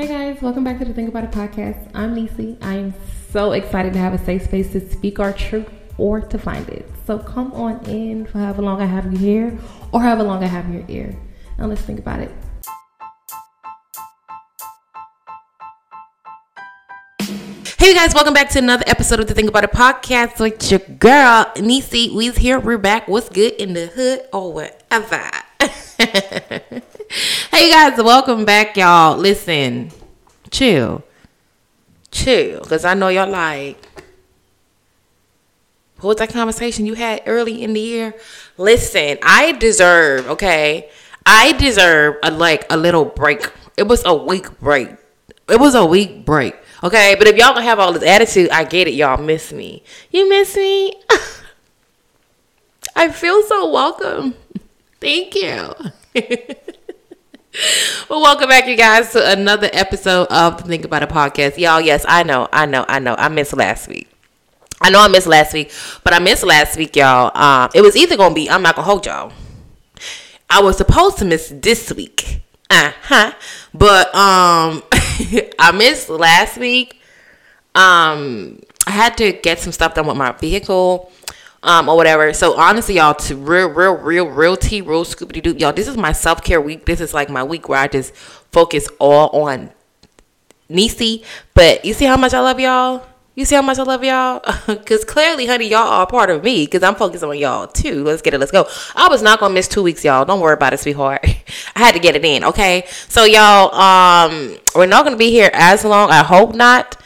Hey guys, welcome back to the Think About It podcast. I'm Nisi. I am so excited to have a safe space to speak our truth or to find it. So come on in for however long I have you here or however long I have your ear. Now let's think about it. Hey guys, welcome back to another episode of the Think About It podcast with your girl Nisi. We's here. We're back. What's good in the hood or whatever? hey guys, welcome back, y'all. Listen, chill, chill, because I know y'all like. What was that conversation you had early in the year? Listen, I deserve, okay, I deserve a like a little break. It was a week break. It was a week break, okay. But if y'all gonna have all this attitude, I get it. Y'all miss me. You miss me. I feel so welcome. Thank you. well, welcome back, you guys, to another episode of the Think About It podcast. Y'all, yes, I know, I know, I know. I missed last week. I know I missed last week, but I missed last week, y'all. Um, it was either gonna be I'm not gonna hold y'all. I was supposed to miss this week, uh huh, but um, I missed last week. Um, I had to get some stuff done with my vehicle um, or whatever. So honestly, y'all, to real, real, real, real tea, real scoopity doo, y'all. This is my self care week. This is like my week where I just focus all on Nisi. But you see how much I love y'all. You see how much I love y'all? Because clearly, honey, y'all are part of me. Because I'm focused on y'all too. Let's get it. Let's go. I was not gonna miss two weeks, y'all. Don't worry about it, sweetheart. I had to get it in. Okay. So y'all, um, we're not gonna be here as long. I hope not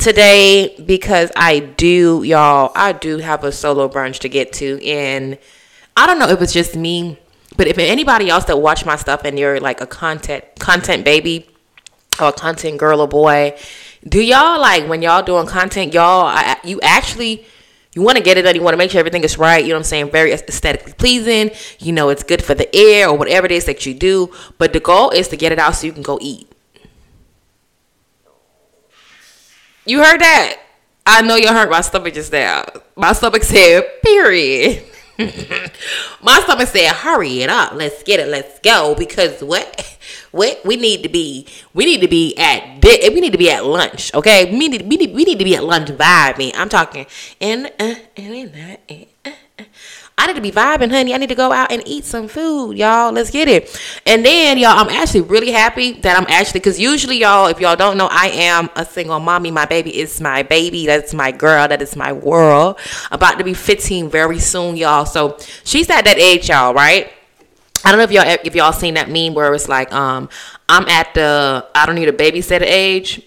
today because I do, y'all, I do have a solo brunch to get to. And I don't know if it's just me, but if anybody else that watch my stuff and you're like a content content baby or a content girl or boy, do y'all like when y'all doing content, y'all, I, you actually you want to get it done. You want to make sure everything is right. You know what I'm saying? Very aesthetically pleasing. You know, it's good for the air or whatever it is that you do. But the goal is to get it out so you can go eat. You heard that? I know you heard my stomach just now. My stomach said, period. my stomach said, hurry it up. Let's get it. Let's go. Because what? What we need to be, we need to be at, we need to be at lunch. Okay, we need, we need, we need to be at lunch vibing. I'm talking, and uh, and uh, uh, uh. I need to be vibing, honey. I need to go out and eat some food, y'all. Let's get it. And then, y'all, I'm actually really happy that I'm actually, because usually, y'all, if y'all don't know, I am a single mommy. My baby is my baby. That's my girl. That is my world. About to be 15 very soon, y'all. So she's at that age, y'all, right? I don't know if y'all if y'all seen that meme where it's like, um, I'm at the I don't need a babysitter age.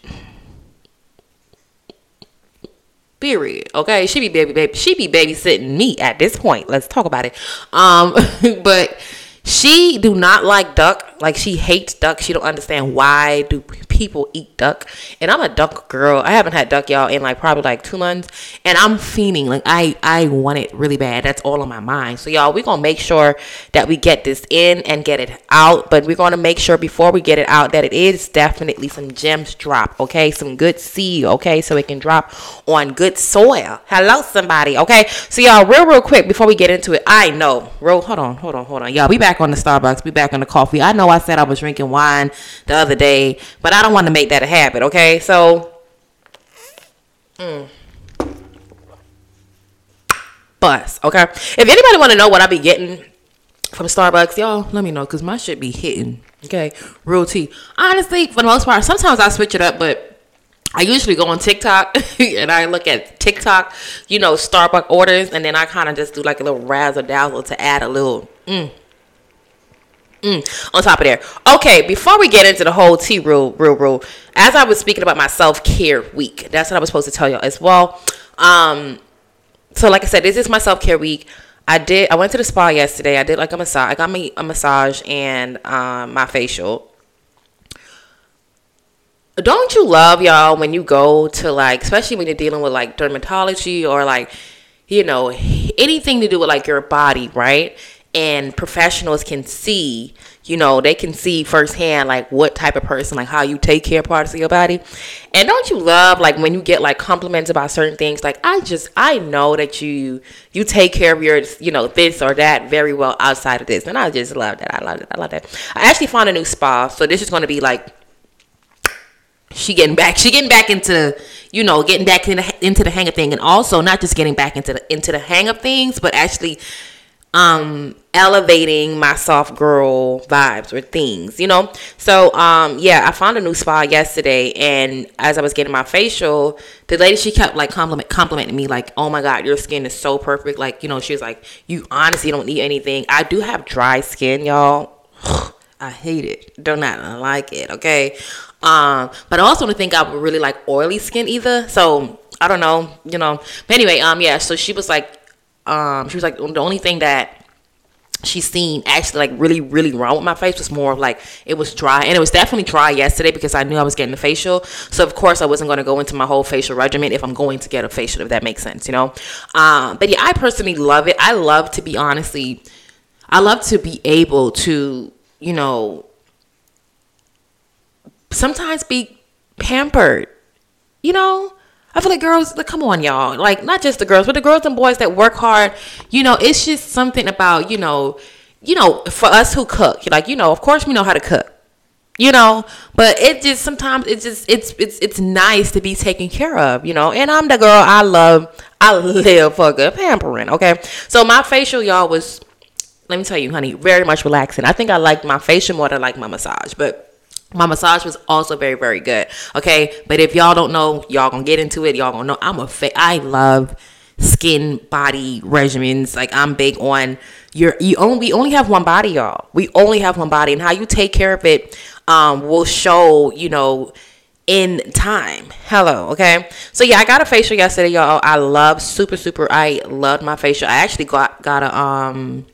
Period. Okay, she be baby baby. She be babysitting me at this point. Let's talk about it. Um, but she do not like duck. Like she hates duck. She don't understand why do people eat duck. And I'm a duck girl. I haven't had duck y'all in like probably like two months. And I'm fiending. Like I I want it really bad. That's all on my mind. So y'all, we're gonna make sure that we get this in and get it out. But we're gonna make sure before we get it out that it is definitely some gems drop. Okay, some good seed. Okay, so it can drop on good soil. Hello, somebody. Okay, so y'all, real real quick before we get into it, I know. Real, hold on, hold on, hold on. Y'all, we back on the Starbucks. We back on the coffee. I know I said I was drinking wine the other day, but I don't want to make that a habit, okay? So, mm. bus, okay? If anybody want to know what I be getting from Starbucks, y'all, let me know because my shit be hitting, okay? Real tea. Honestly, for the most part, sometimes I switch it up, but I usually go on TikTok and I look at TikTok, you know, Starbucks orders, and then I kind of just do like a little razzle dazzle to add a little. Mm, Mm, on top of there. Okay, before we get into the whole T rule, rule, rule, as I was speaking about my self care week, that's what I was supposed to tell y'all as well. Um, so like I said, this is my self care week. I did. I went to the spa yesterday. I did like a massage. I got me a massage and um, my facial. Don't you love y'all when you go to like, especially when you're dealing with like dermatology or like, you know, anything to do with like your body, right? And professionals can see you know they can see firsthand like what type of person like how you take care of parts of your body. And don't you love like when you get like compliments about certain things? Like i just i know that you you take care of your you know this or that very well outside of this. And i just love that. I love it i love that. I actually found a new spa so this is going to be like she getting back she getting back into you know getting back into, into the hang of thing. And also not just getting back into the into the hang of things but actually um elevating my soft girl vibes or things you know so um yeah i found a new spa yesterday and as i was getting my facial the lady she kept like compliment complimenting me like oh my god your skin is so perfect like you know she was like you honestly don't need anything i do have dry skin y'all I hate it. Do not like it. Okay. Um, but I also don't think I would really like oily skin either. So I don't know, you know. But anyway, um, yeah. So she was like, um, she was like the only thing that she's seen actually like really really wrong with my face was more of like it was dry. And it was definitely dry yesterday because i knew i was getting a facial. So of course i wasn't going to go into my whole facial regimen if i'm going to get a facial if that makes sense you know? Um, but yeah i personally love it. I love to be honestly i love to be able to you know sometimes be pampered. You know, I feel like girls, like, come on, y'all. Like, not just the girls, but the girls and boys that work hard. You know, it's just something about, you know, you know, for us who cook, like, you know, of course we know how to cook. You know, but it just sometimes it's just it's it's it's nice to be taken care of, you know. And I'm the girl I love, I live for good pampering. Okay, so my facial, y'all, was let me tell you, honey, very much relaxing. I think I liked my facial more than I like my massage, but my massage was also very very good okay? But if y'all don't know y'all gonna get into it. Y'all gonna know. I'm a fa- i love skin body regimens. Like i'm big on your you only we only have one body y'all. We only have one body and how you take care of it um will show you know in time. Hello okay? So yeah i got a facial yesterday y'all. I love super super i loved my facial. I actually got got a um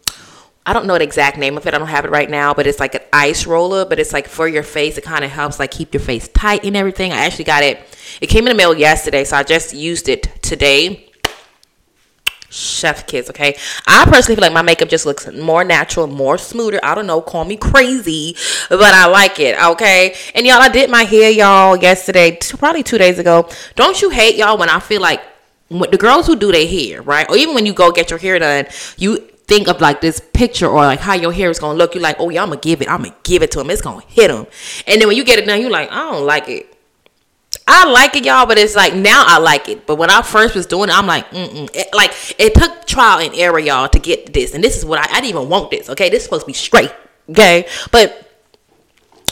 I don't know the exact name of it. I don't have it right now, but it's like an ice roller, but it's like for your face. It kind of helps like keep your face tight and everything. I actually got it. It came in the mail yesterday, so I just used it today. Chef kiss, okay? I personally feel like my makeup just looks more natural, more smoother. I don't know, call me crazy, but I like it, okay? And y'all, I did my hair, y'all, yesterday, probably two days ago. Don't you hate y'all when I feel like the girls who do their hair, right? Or even when you go get your hair done, you think of like this picture or like how your hair is gonna look, you're like, oh yeah, I'm gonna give it, I'm gonna give it to him. It's gonna hit him. And then when you get it done, you're like, I don't like it. I like it, y'all, but it's like now I like it. But when I first was doing it, I'm like, mm it, like it took trial and error, y'all, to get this. And this is what I, I didn't even want this. Okay, this is supposed to be straight. Okay, but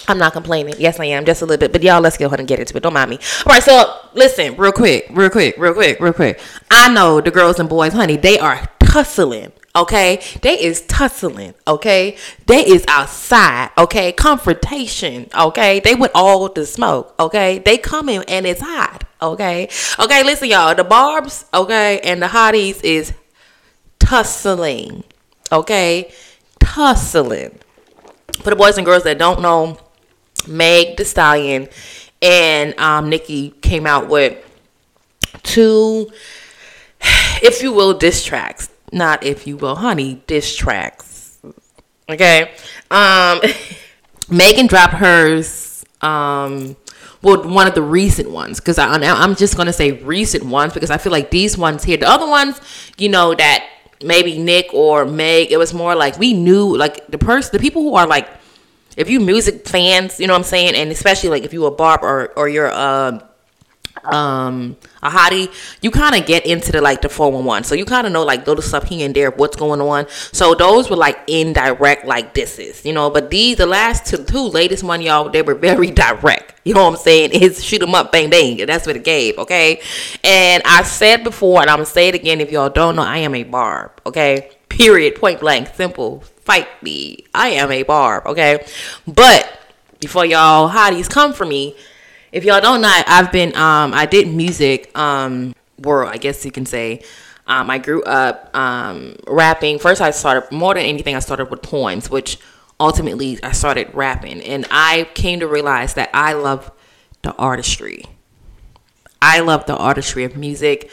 I'm not complaining. Yes, I am just a little bit. But y'all, let's go ahead and get into it. Don't mind me. All right, so listen, real quick, real quick, real quick, real quick. I know the girls and boys, honey, they are tussling okay? They is tussling, okay? They is outside, okay? Confrontation, okay? They with all the smoke, okay? They coming and it's hot, okay? Okay, listen, y'all. The barbs, okay, and the hotties is tussling, okay? Tussling. For the boys and girls that don't know, Meg Thee Stallion and um, Nicki came out with two, if you will, diss tracks not if you will, honey, diss tracks. Okay. Um Megan dropped hers um well one of the recent ones because I I'm just gonna say recent ones because I feel like these ones here, the other ones, you know, that maybe Nick or Meg, it was more like we knew like the person the people who are like if you music fans, you know what I'm saying, and especially like if you a barb or or you're uh um a hottie you kind of get into the like the 411 so you kind of know like little stuff here and there what's going on. So those were like indirect like this is you know? But these the last two, two latest one y'all they were very direct. You know what i'm saying? It's shoot them up bang bang. That's what it gave okay? And i said before and i'm gonna say it again if y'all don't know i am a barb okay? Period. Point blank. Simple. Fight me. I am a barb okay? But before y'all hotties come for me if y'all don't know, I've been um I did music um world, I guess you can say. Um, I grew up um, rapping. First, I started more than anything. I started with poems, which ultimately I started rapping, and I came to realize that I love the artistry. I love the artistry of music.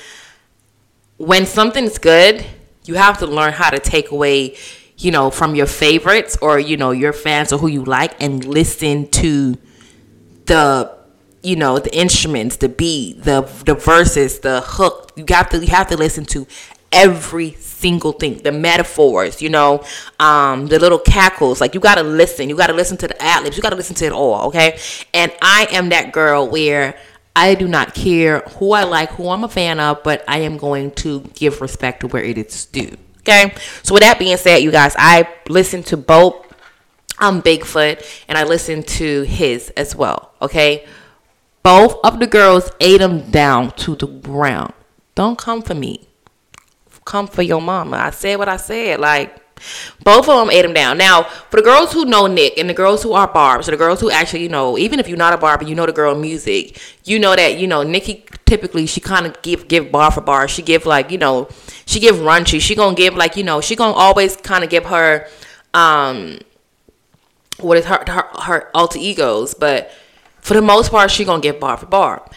When something's good, you have to learn how to take away, you know, from your favorites or you know your fans or who you like, and listen to the you know the instruments the beat the the verses the hook you have to you have to listen to every single thing. The metaphors, you know, um, the little cackles. Like you gotta listen. You gotta listen to the ad libs. You gotta listen to it all. Okay. And I am that girl where I do not care who I like, who I'm a fan of, but I am going to give respect to where it is due. Okay. So with that being said, you guys, I listen to both I'm Bigfoot and I listen to Hiss as well. Okay. Both of the girls ate him down to the ground. Don't come for me. Come for your mama. I said what I said. Like both of them ate him down. Now, for the girls who know Nick and the girls who are barbs, the girls who actually, you know, even if you're not a barber, you know the girl music. You know that, you know, Nicki typically she kind of give give bar for bar. She give like, you know, she give runchy. She gonna give like, you know, she gonna always kind of give her um what is her, her her alter egos, but for the most part, she gonna get bar for bar.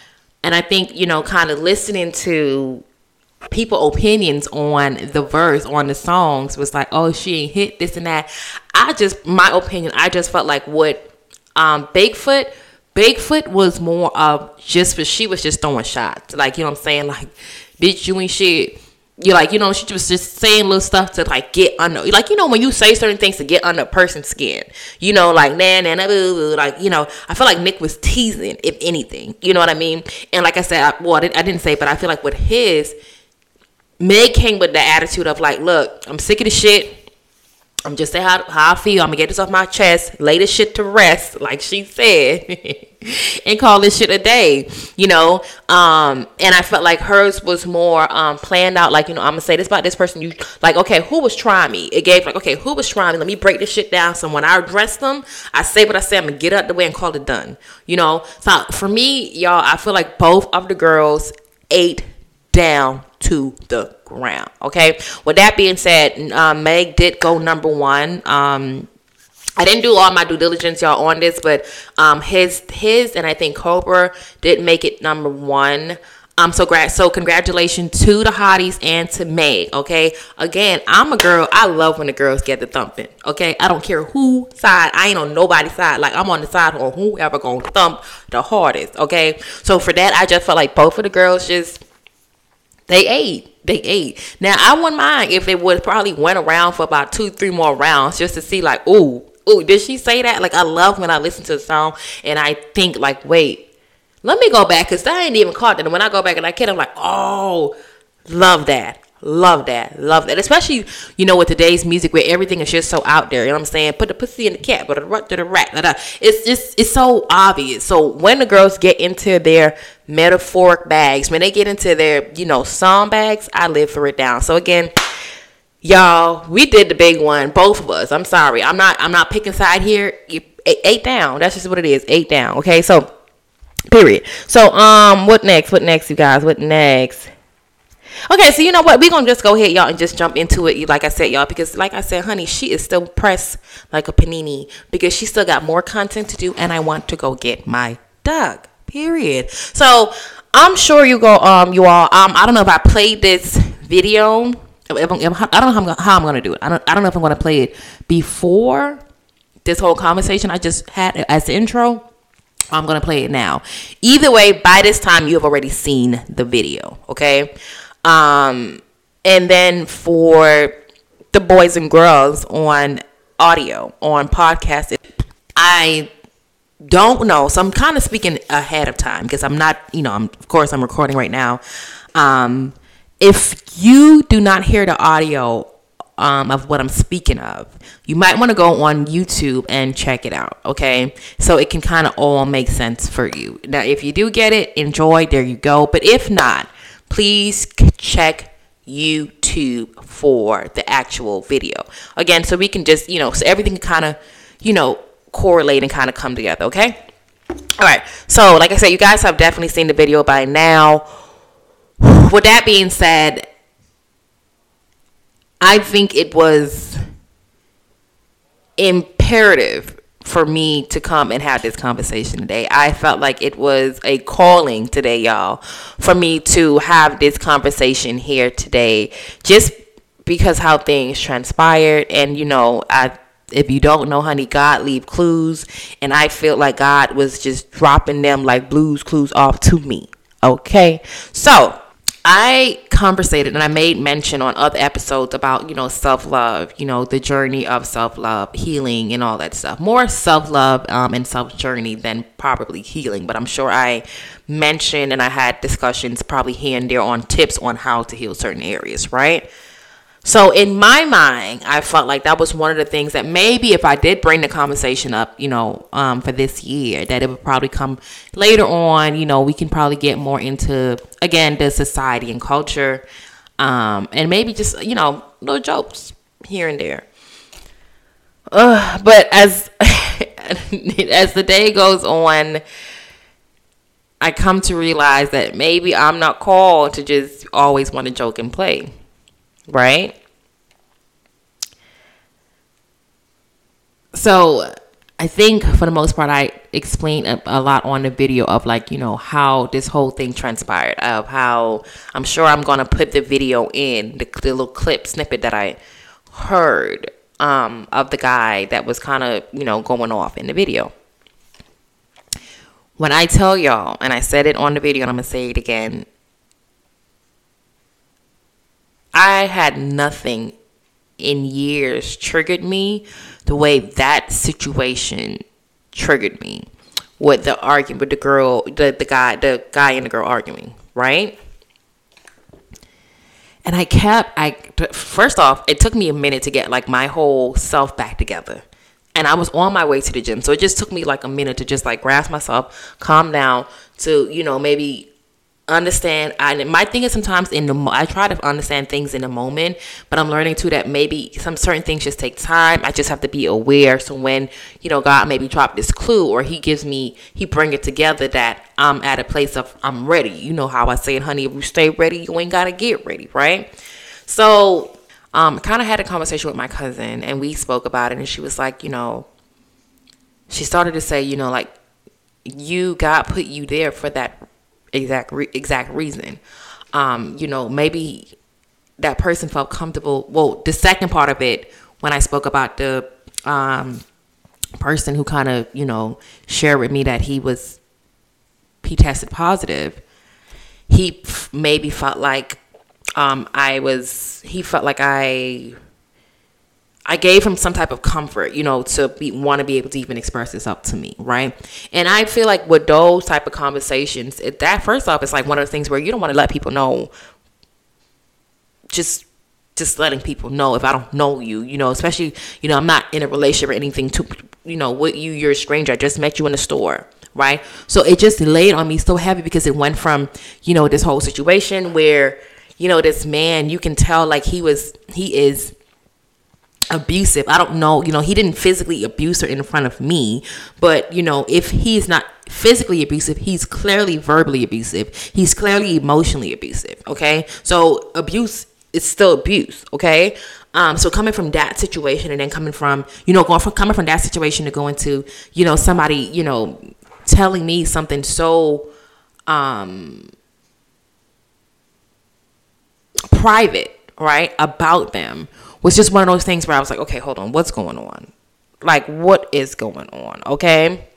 And I think you know, kind of listening to people opinions on the verse on the songs was like, oh, she ain't hit this and that. I just my opinion, I just felt like what um Bigfoot. Bigfoot was more of just for she was just throwing shots. Like, you know what I'm saying? Like, bitch, you ain't shit you like you know she was just saying little stuff to like get under like you know when you say certain things to get under a person's skin you know like nah nah nah boo, boo, like you know I feel like Nick was teasing if anything you know what I mean? And like I said I, well I didn't, I didn't say but I feel like with Hiss Meg came with the attitude of like look I'm sick of the shit I'm just saying how, how I feel. I'm gonna get this off my chest, lay this shit to rest, like she said, and call this shit a day, you know. Um, and I felt like hers was more um planned out, like, you know, I'm gonna say this about this person. You like, okay, who was trying me? It gave like, okay, who was trying me? Let me break this shit down. So when I address them, I say what I say, I'm gonna get out the way and call it done. You know, so for me, y'all, I feel like both of the girls ate down to the ground. Okay. With that being said, uh, Meg did go number one. Um, I didn't do all my due diligence, y'all, on this, but um, Hiss Hiss and I think Cobra did make it number one. Um, so gra- so congratulations to the hotties and to Meg. Okay, again, I'm a girl. I love when the girls get the thumping. Okay, I don't care who side. I ain't on nobody's side. Like I'm on the side on whoever gonna thump the hardest. Okay, so for that, I just felt like both of the girls just they ate. They ate. Now I wouldn't mind if it would probably went around for about two, three more rounds just to see like, ooh, ooh, did she say that? Like I love when I listen to the song and I think like, wait, let me go back because I ain't even caught that. And when I go back and I get, I'm like, oh, love that. Love that. Love that. Especially, you know, with today's music where everything is just so out there. You know what I'm saying? Put the pussy in the cat, but the to the rat. It's just, it's so obvious. So when the girls get into their metaphoric bags, when they get into their, you know, song bags, I live for it down. So again, y'all, we did the big one, both of us. I'm sorry. I'm not, I'm not picking side here. Ate down. That's just what it is. Ate down. Okay. So, period. So, um, what next? What next, you guys? What next? Okay, so you know what? We're gonna just go ahead, y'all, and just jump into it. Like I said, y'all, because like I said, honey, she is still pressed like a panini because she still got more content to do, and I want to go get my dog. Period. So I'm sure you go, um, you all, um, I don't know if I played this video. I don't know how I'm, gonna, how I'm gonna do it. I don't, I don't know if I'm gonna play it before this whole conversation I just had as the intro. I'm gonna play it now. Either way, by this time you have already seen the video. Okay. Um, and then for the boys and girls on audio, on podcast, I don't know. So I'm kind of speaking ahead of time because I'm not, you know, I'm, of course, I'm recording right now. Um, if you do not hear the audio um, of what I'm speaking of, you might want to go on YouTube and check it out. Okay, so it can kind of all make sense for you. Now, if you do get it, enjoy. There you go. But if not, please check YouTube for the actual video. Again, so we can just, you know, so everything kind of, you know, correlate and kind of come together, okay? All right. So, like I said, you guys have definitely seen the video by now. With that being said, I think it was imperative for me to come and have this conversation today. I felt like it was a calling today, y'all, for me to have this conversation here today, just because how things transpired. And, you know, I if you don't know, honey, God leave clues. And I feel like God was just dropping them like Blue's Clues off to me. Okay. So I conversated and I made mention on other episodes about, you know, self love, you know, the journey of self love, healing, and all that stuff. More self love um, and self journey than probably healing, but I'm sure I mentioned and I had discussions probably here and there on tips on how to heal certain areas, right? So in my mind, I felt like that was one of the things that maybe if I did bring the conversation up, you know, um, for this year, that it would probably come later on. You know, we can probably get more into again the society and culture, um, and maybe just you know little jokes here and there. Uh, but as as the day goes on, I come to realize that maybe I'm not called to just always want to joke and play right? So I think for the most part, I explained a, a, lot on the video of like, you know, how this whole thing transpired, of how I'm sure I'm going to put the video in, the, the, little clip snippet that I heard um, of the guy that was kind of, you know, going off in the video. When I tell y'all, and I said it on the video and I'm going to say it again, I had nothing in years triggered me the way that situation triggered me with the argument with the girl the, the guy the guy and the girl arguing right? And i kept i first off it took me a minute to get like my whole self back together. And i was on my way to the gym. So it just took me like a minute to just like grasp myself calm down to you know maybe understand I my thing is sometimes in the I try to understand things in the moment, but I'm learning too that maybe some certain things just take time. I just have to be aware. So when you know God maybe drop this clue or He gives me He bring it together that I'm at a place of I'm ready. You know how I say it, honey. If you stay ready, you ain't gotta get ready, right? So um, kind of had a conversation with my cousin and we spoke about it, and she was like, you know, she started to say, you know, like you God put you there for that exact re- exact reason. Um, you know, maybe that person felt comfortable. Well, the second part of it, when I spoke about the um, person who kind of, you know, shared with me that he was, he tested positive, he maybe felt like um, I was, he felt like I I gave him some type of comfort, you know, to be want to be able to even express this up to me, right? And I feel like with those type of conversations, it, that first off, it's like one of the things where you don't want to let people know. Just, just letting people know if I don't know you, you know, especially you know I'm not in a relationship or anything to, you know, with you, you're a stranger. I just met you in the store, right? So it just laid on me so heavy because it went from, you know, this whole situation where, you know, this man, you can tell like he was, he is abusive. I don't know, you know, he didn't physically abuse her in front of me, but you know, if he's not physically abusive, he's clearly verbally abusive. He's clearly emotionally abusive, okay? So abuse is still abuse, okay? Um, so coming from that situation and then coming from, you know, going from coming from that situation to going to, you know, somebody, you know, telling me something so um private, right, about them was just one of those things where I was like, okay, hold on, what's going on? Like, what is going on? Okay.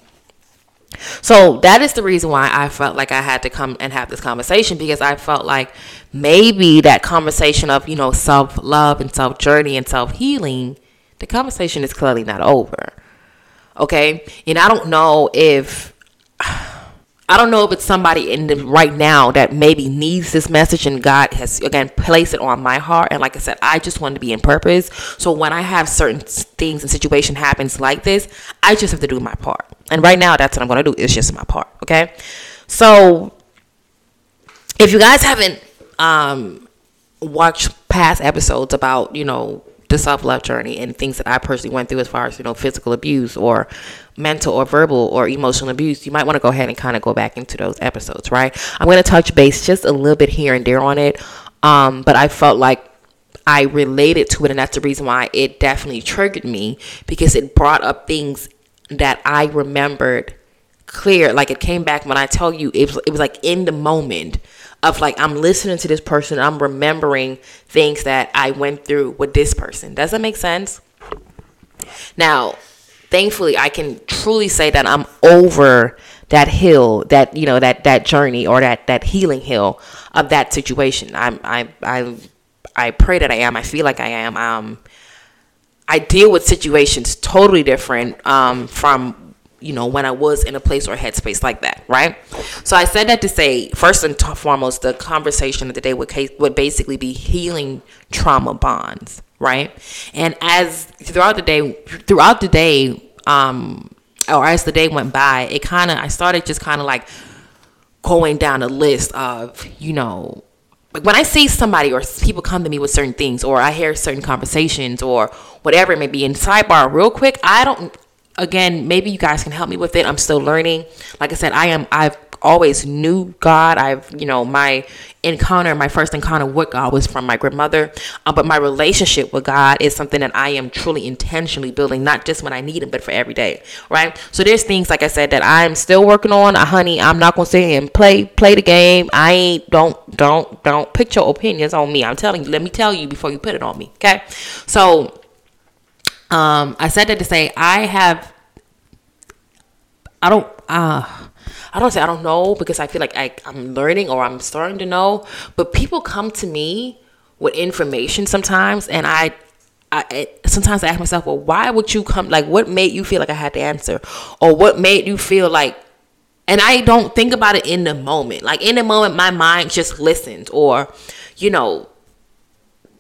So that is the reason why I felt like I had to come and have this conversation because I felt like maybe that conversation of, you know, self love and self journey and self healing, the conversation is clearly not over. Okay. And I don't know if I don't know if it's somebody in the right now that maybe needs this message and God has again placed it on my heart. And like I said, I just want to be in purpose. So when I have certain things and situation happens like this, I just have to do my part. And right now that's what I'm gonna do. It's just my part. Okay. So if you guys haven't um watched past episodes about, you know, the self love journey and things that I personally went through as far as, you know, physical abuse or mental or verbal or emotional abuse, you might want to go ahead and kind of go back into those episodes, right? I'm going to touch base just a little bit here and there on it. Um, but I felt like I related to it, and that's the reason why it definitely triggered me because it brought up things that I remembered clear. Like it came back when I tell you it was, it was like in the moment of like I'm listening to this person, I'm remembering things that I went through with this person. Does that make sense? Now, thankfully, I can truly say that I'm over that hill, that you know, that that journey or that that healing hill of that situation. I'm I I I pray that I am. I feel like I am. Um, I deal with situations totally different um, from you know when I was in a place or a headspace like that, right? So I said that to say first and foremost, the conversation of the day would would basically be healing trauma bonds, right? And as throughout the day, throughout the day, um, or as the day went by, it kind of I started just kind of like going down a list of you know like when I see somebody or people come to me with certain things, or I hear certain conversations, or whatever it may be, in sidebar, real quick, I don't. Again, maybe you guys can help me with it. I'm still learning. Like I said, I am. I've always knew God. I've, you know, my encounter, my first encounter with God was from my grandmother. Uh, but my relationship with God is something that I am truly intentionally building, not just when I need Him, but for every day, right? So there's things, like I said, that I'm still working on. Uh, honey, I'm not gonna sit here and play play the game. I ain't don't don't don't put your opinions on me. I'm telling you. Let me tell you before you put it on me. Okay, so. Um, I said that to say I have I don't uh I don't say I don't know because I feel like I, I'm learning or I'm starting to know. But people come to me with information sometimes, and I, I sometimes I ask myself, well, why would you come? Like, what made you feel like I had to answer, or what made you feel like? And I don't think about it in the moment. Like in the moment, my mind just listens, or you know,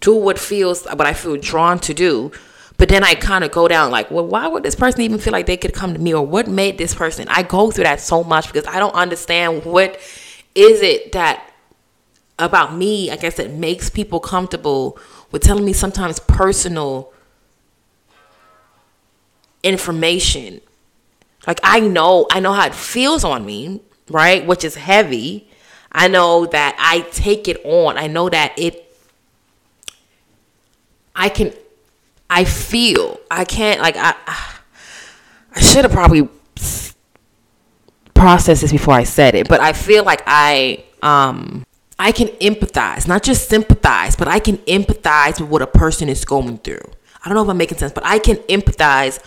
do what feels what I feel drawn to do but then I kind of go down like, well, why would this person even feel like they could come to me or what made this person? I go through that so much because I don't understand what is it that about me, I guess it makes people comfortable with telling me sometimes personal information. Like I know, I know how it feels on me, right? Which is heavy. I know that I take it on. I know that it I can I feel I can't like I I should have probably processed this before I said it, but I feel like I um I can empathize, not just sympathize, but I can empathize with what a person is going through. I don't know if I'm making sense, but I can empathize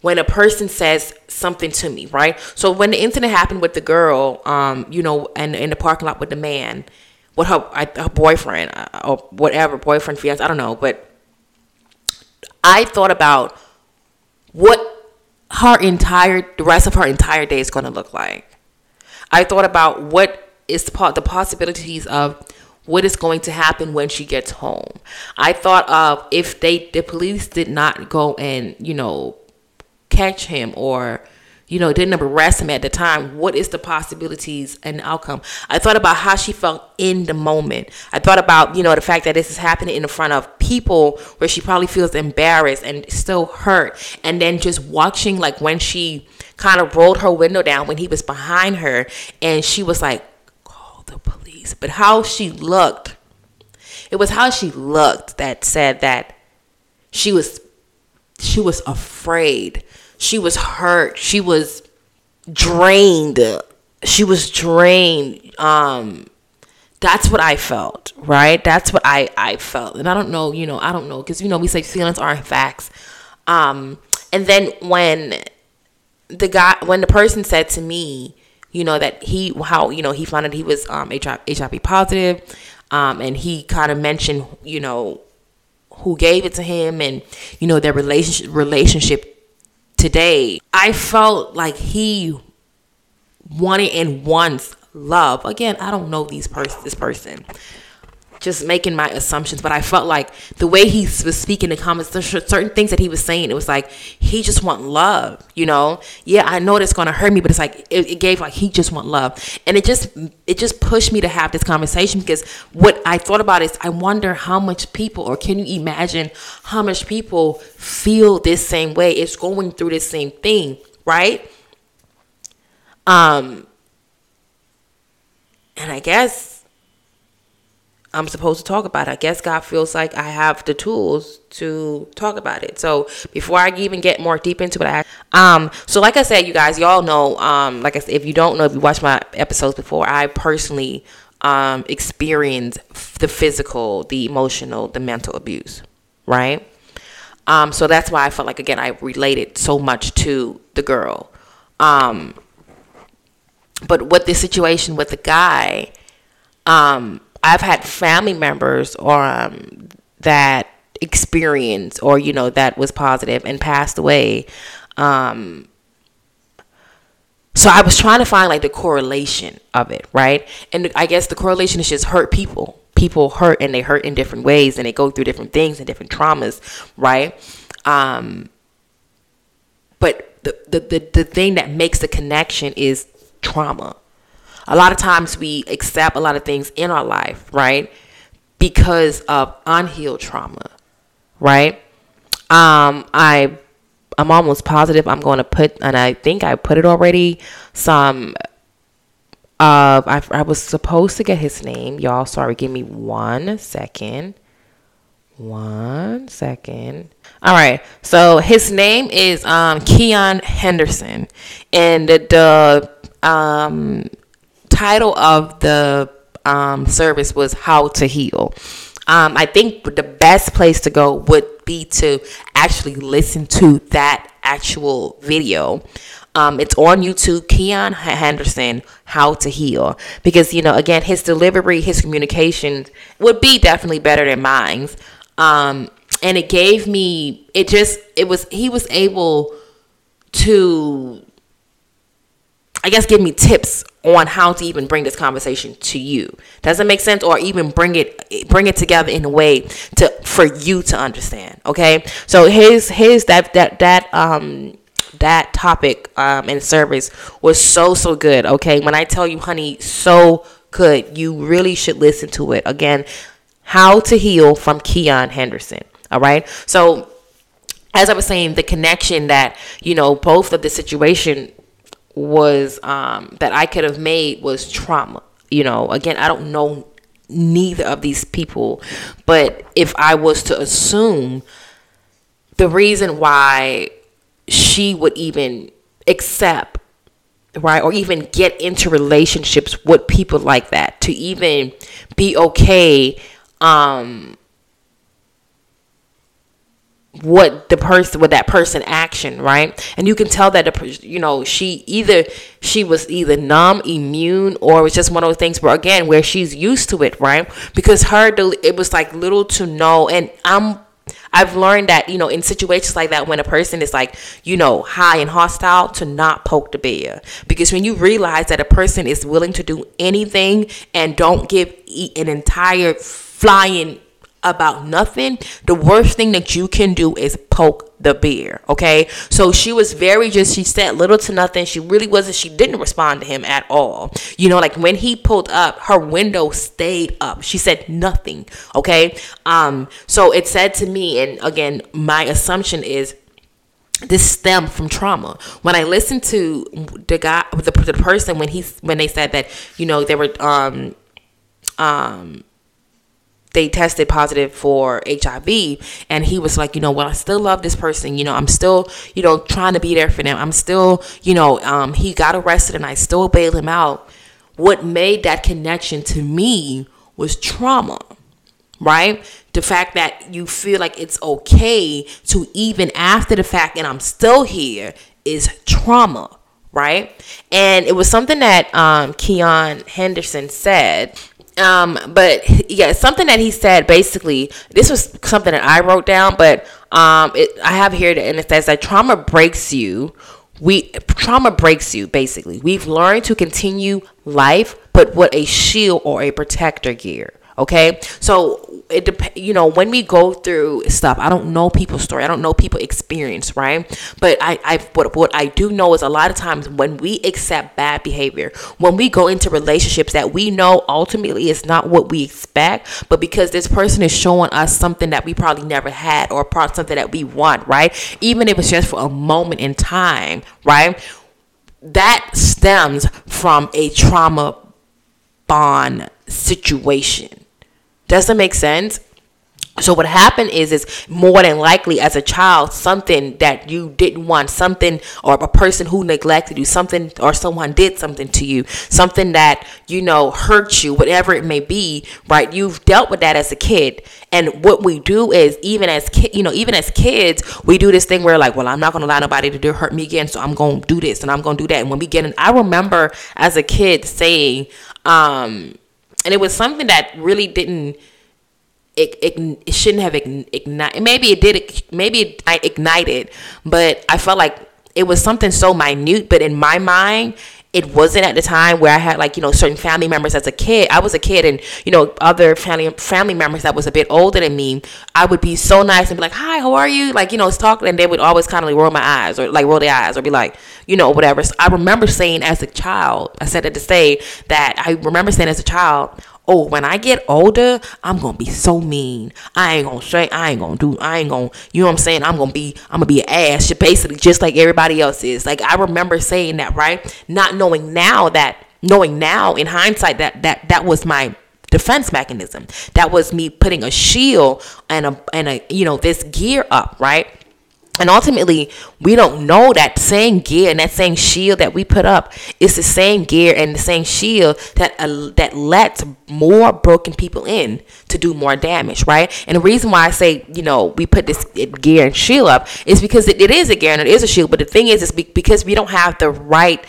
when a person says something to me, right? So when the incident happened with the girl, um, you know, and in the parking lot with the man, with her, her boyfriend uh, or whatever, boyfriend, fiance, I don't know, but I thought about what her entire the rest of her entire day is going to look like. I thought about what is the, possibilities of what is going to happen when she gets home. I thought of if they the police did not go and, you know, catch him or you know, didn't arrest him at the time, what is the possibilities and outcome? I thought about how she felt in the moment. I thought about, you know, the fact that this is happening in front of people where she probably feels embarrassed and still hurt. And then just watching, like, when she kind of rolled her window down when he was behind her and she was like, call the police. But how she looked, it was how she looked that said that she was she was afraid she was hurt. She was drained. She was drained. Um, that's what I felt, right? That's what I I felt, and I don't know, you know, I don't know, because you know we say feelings aren't facts. Um, and then when the guy, when the person said to me, you know, that he how you know he found out he was um HIV, HIV positive, um, and he kind of mentioned, you know, who gave it to him, and you know their relationship relationship today, I felt like he wanted and wants love. Again, I don't know these pers- this person. Just making my assumptions, but I felt like the way he was speaking in the comments, there's certain things that he was saying. It was like he just want love, you know. Yeah, I know that's gonna hurt me, but it's like it, it gave like he just want love, and it just it just pushed me to have this conversation because what I thought about is I wonder how much people, or can you imagine how much people feel this same way? It's going through this same thing, right? Um, and I guess I'm supposed to talk about it. I guess God feels like I have the tools to talk about it. So before I even get more deep into it, I, um, so like I said, you guys, y'all know, um, like I said, if you don't know, if you watched my episodes before, I personally um experienced the physical, the emotional, the mental abuse, right? Um, so that's why I felt like again I related so much to the girl. Um, but with the situation with the guy, um, I've had family members or um, that experience or you know that was positive and passed away. Um, so I was trying to find like the correlation of it, right? And I guess the correlation is just hurt people. People hurt and they hurt in different ways and they go through different things and different traumas, right? Um, but the, the, the, the thing that makes the connection is trauma. A lot of times we accept a lot of things in our life, right? Because of unhealed trauma, right? Um, I I'm almost positive I'm going to put, and I think I put it already. Some of I, I was supposed to get his name, y'all. Sorry, give me one second. One second. All right. So his name is um Keion Henderson, and the, the um title of the um service was How to Heal. Um, I think the best place to go would be to actually listen to that actual video. Um, it's on YouTube, Keion Henderson, How to Heal. Because, you know, again, his delivery, his communication would be definitely better than mine. Um, and it gave me, it just, it was, he was able to, I guess, give me tips on how to even bring this conversation to you. Does it make sense? Or even bring it bring it together in a way to for you to understand. Okay. So his his that that that um that topic um and service was so so good. Okay. When I tell you, honey, so good. You really should listen to it. Again, How to Heal from Keion Henderson. All right. So as I was saying, the connection that, you know, both of the situation was um, that I could have made was trauma. You know, again, I don't know neither of these people, but if I was to assume the reason why she would even accept right or even get into relationships with people like that to even be okay um what the person with that person action right and you can tell that the you know she either she was either numb immune or it was just one of those things where again where she's used to it right because her it was like little to no and i'm I've learned that, you know, in situations like that, when a person is like, you know, high and hostile, to not poke the bear. Because when you realize that a person is willing to do anything and don't give an entire flying about nothing, the worst thing that you can do is poke the bear. Okay. So she was very just, she said little to nothing. She really wasn't, she didn't respond to him at all. You know, like when he pulled up, her window stayed up. She said nothing. Okay. Um, so it said to me, and again, my assumption is this stemmed from trauma. When I listened to the guy, the, the person when he when they said that you know they were um um they tested positive for HIV and he was like, you know, well, I still love this person, you know, I'm still, you know, trying to be there for them. I'm still, you know, um, he got arrested and I still bailed him out. What made that connection to me was trauma, right? The fact that you feel like it's okay to even after the fact and I'm still here is trauma, right? And it was something that um, Keion Henderson said um, but yeah, something that he said basically, this was something that I wrote down, but um, it, I have here and it says that trauma breaks you. We trauma breaks you basically. We've learned to continue life, but what a shield or a protector gear. Okay, so it dep- you know when we go through stuff i don't know people's story. I don't know people experience right? But i i what, what i do know is a lot of times when we accept bad behavior when we go into relationships that we know ultimately is not what we expect but because this person is showing us something that we probably never had or something that we want right? Even if it's just for a moment in time right? That stems from a trauma bond situation does that make sense? so what happened is is more than likely as a child something that you didn't want something or a person who neglected you something or someone did something to you something that you know hurt you whatever it may be right? You've dealt with that as a kid. And what we do is even as ki- you know even as kids we do this thing where like well i'm not going to allow nobody to do, hurt me again so i'm going to do this and i'm going to do that. And when we get in i remember as a kid saying um and it was something that really didn't it, it, it shouldn't have ignited. Maybe it did. Maybe it ignited, but I felt like it was something so minute. But in my mind, it wasn't at the time where I had like you know certain family members as a kid. I was a kid, and you know other family family members that was a bit older than me. I would be so nice and be like, "Hi, how are you?" Like you know, talking, and they would always kind of like roll my eyes or like roll their eyes or be like, you know, whatever. So I remember saying as a child, I said it to say that I remember saying as a child, oh, when I get older, I'm gonna be so mean. I ain't gonna say, I ain't gonna do, I ain't gonna, you know what I'm saying? I'm gonna be, I'm gonna be an ass, basically just like everybody else is. Like I remember saying that, right? Not knowing now that, knowing now in hindsight that that that was my defense mechanism. That was me putting a shield and a and a you know this gear up, right? And ultimately, we don't know that same gear and that same shield that we put up is the same gear and the same shield that uh, that lets more broken people in to do more damage, right? And the reason why I say, you know, we put this gear and shield up is because it, it is a gear and it is a shield. But the thing is, is because we don't have the right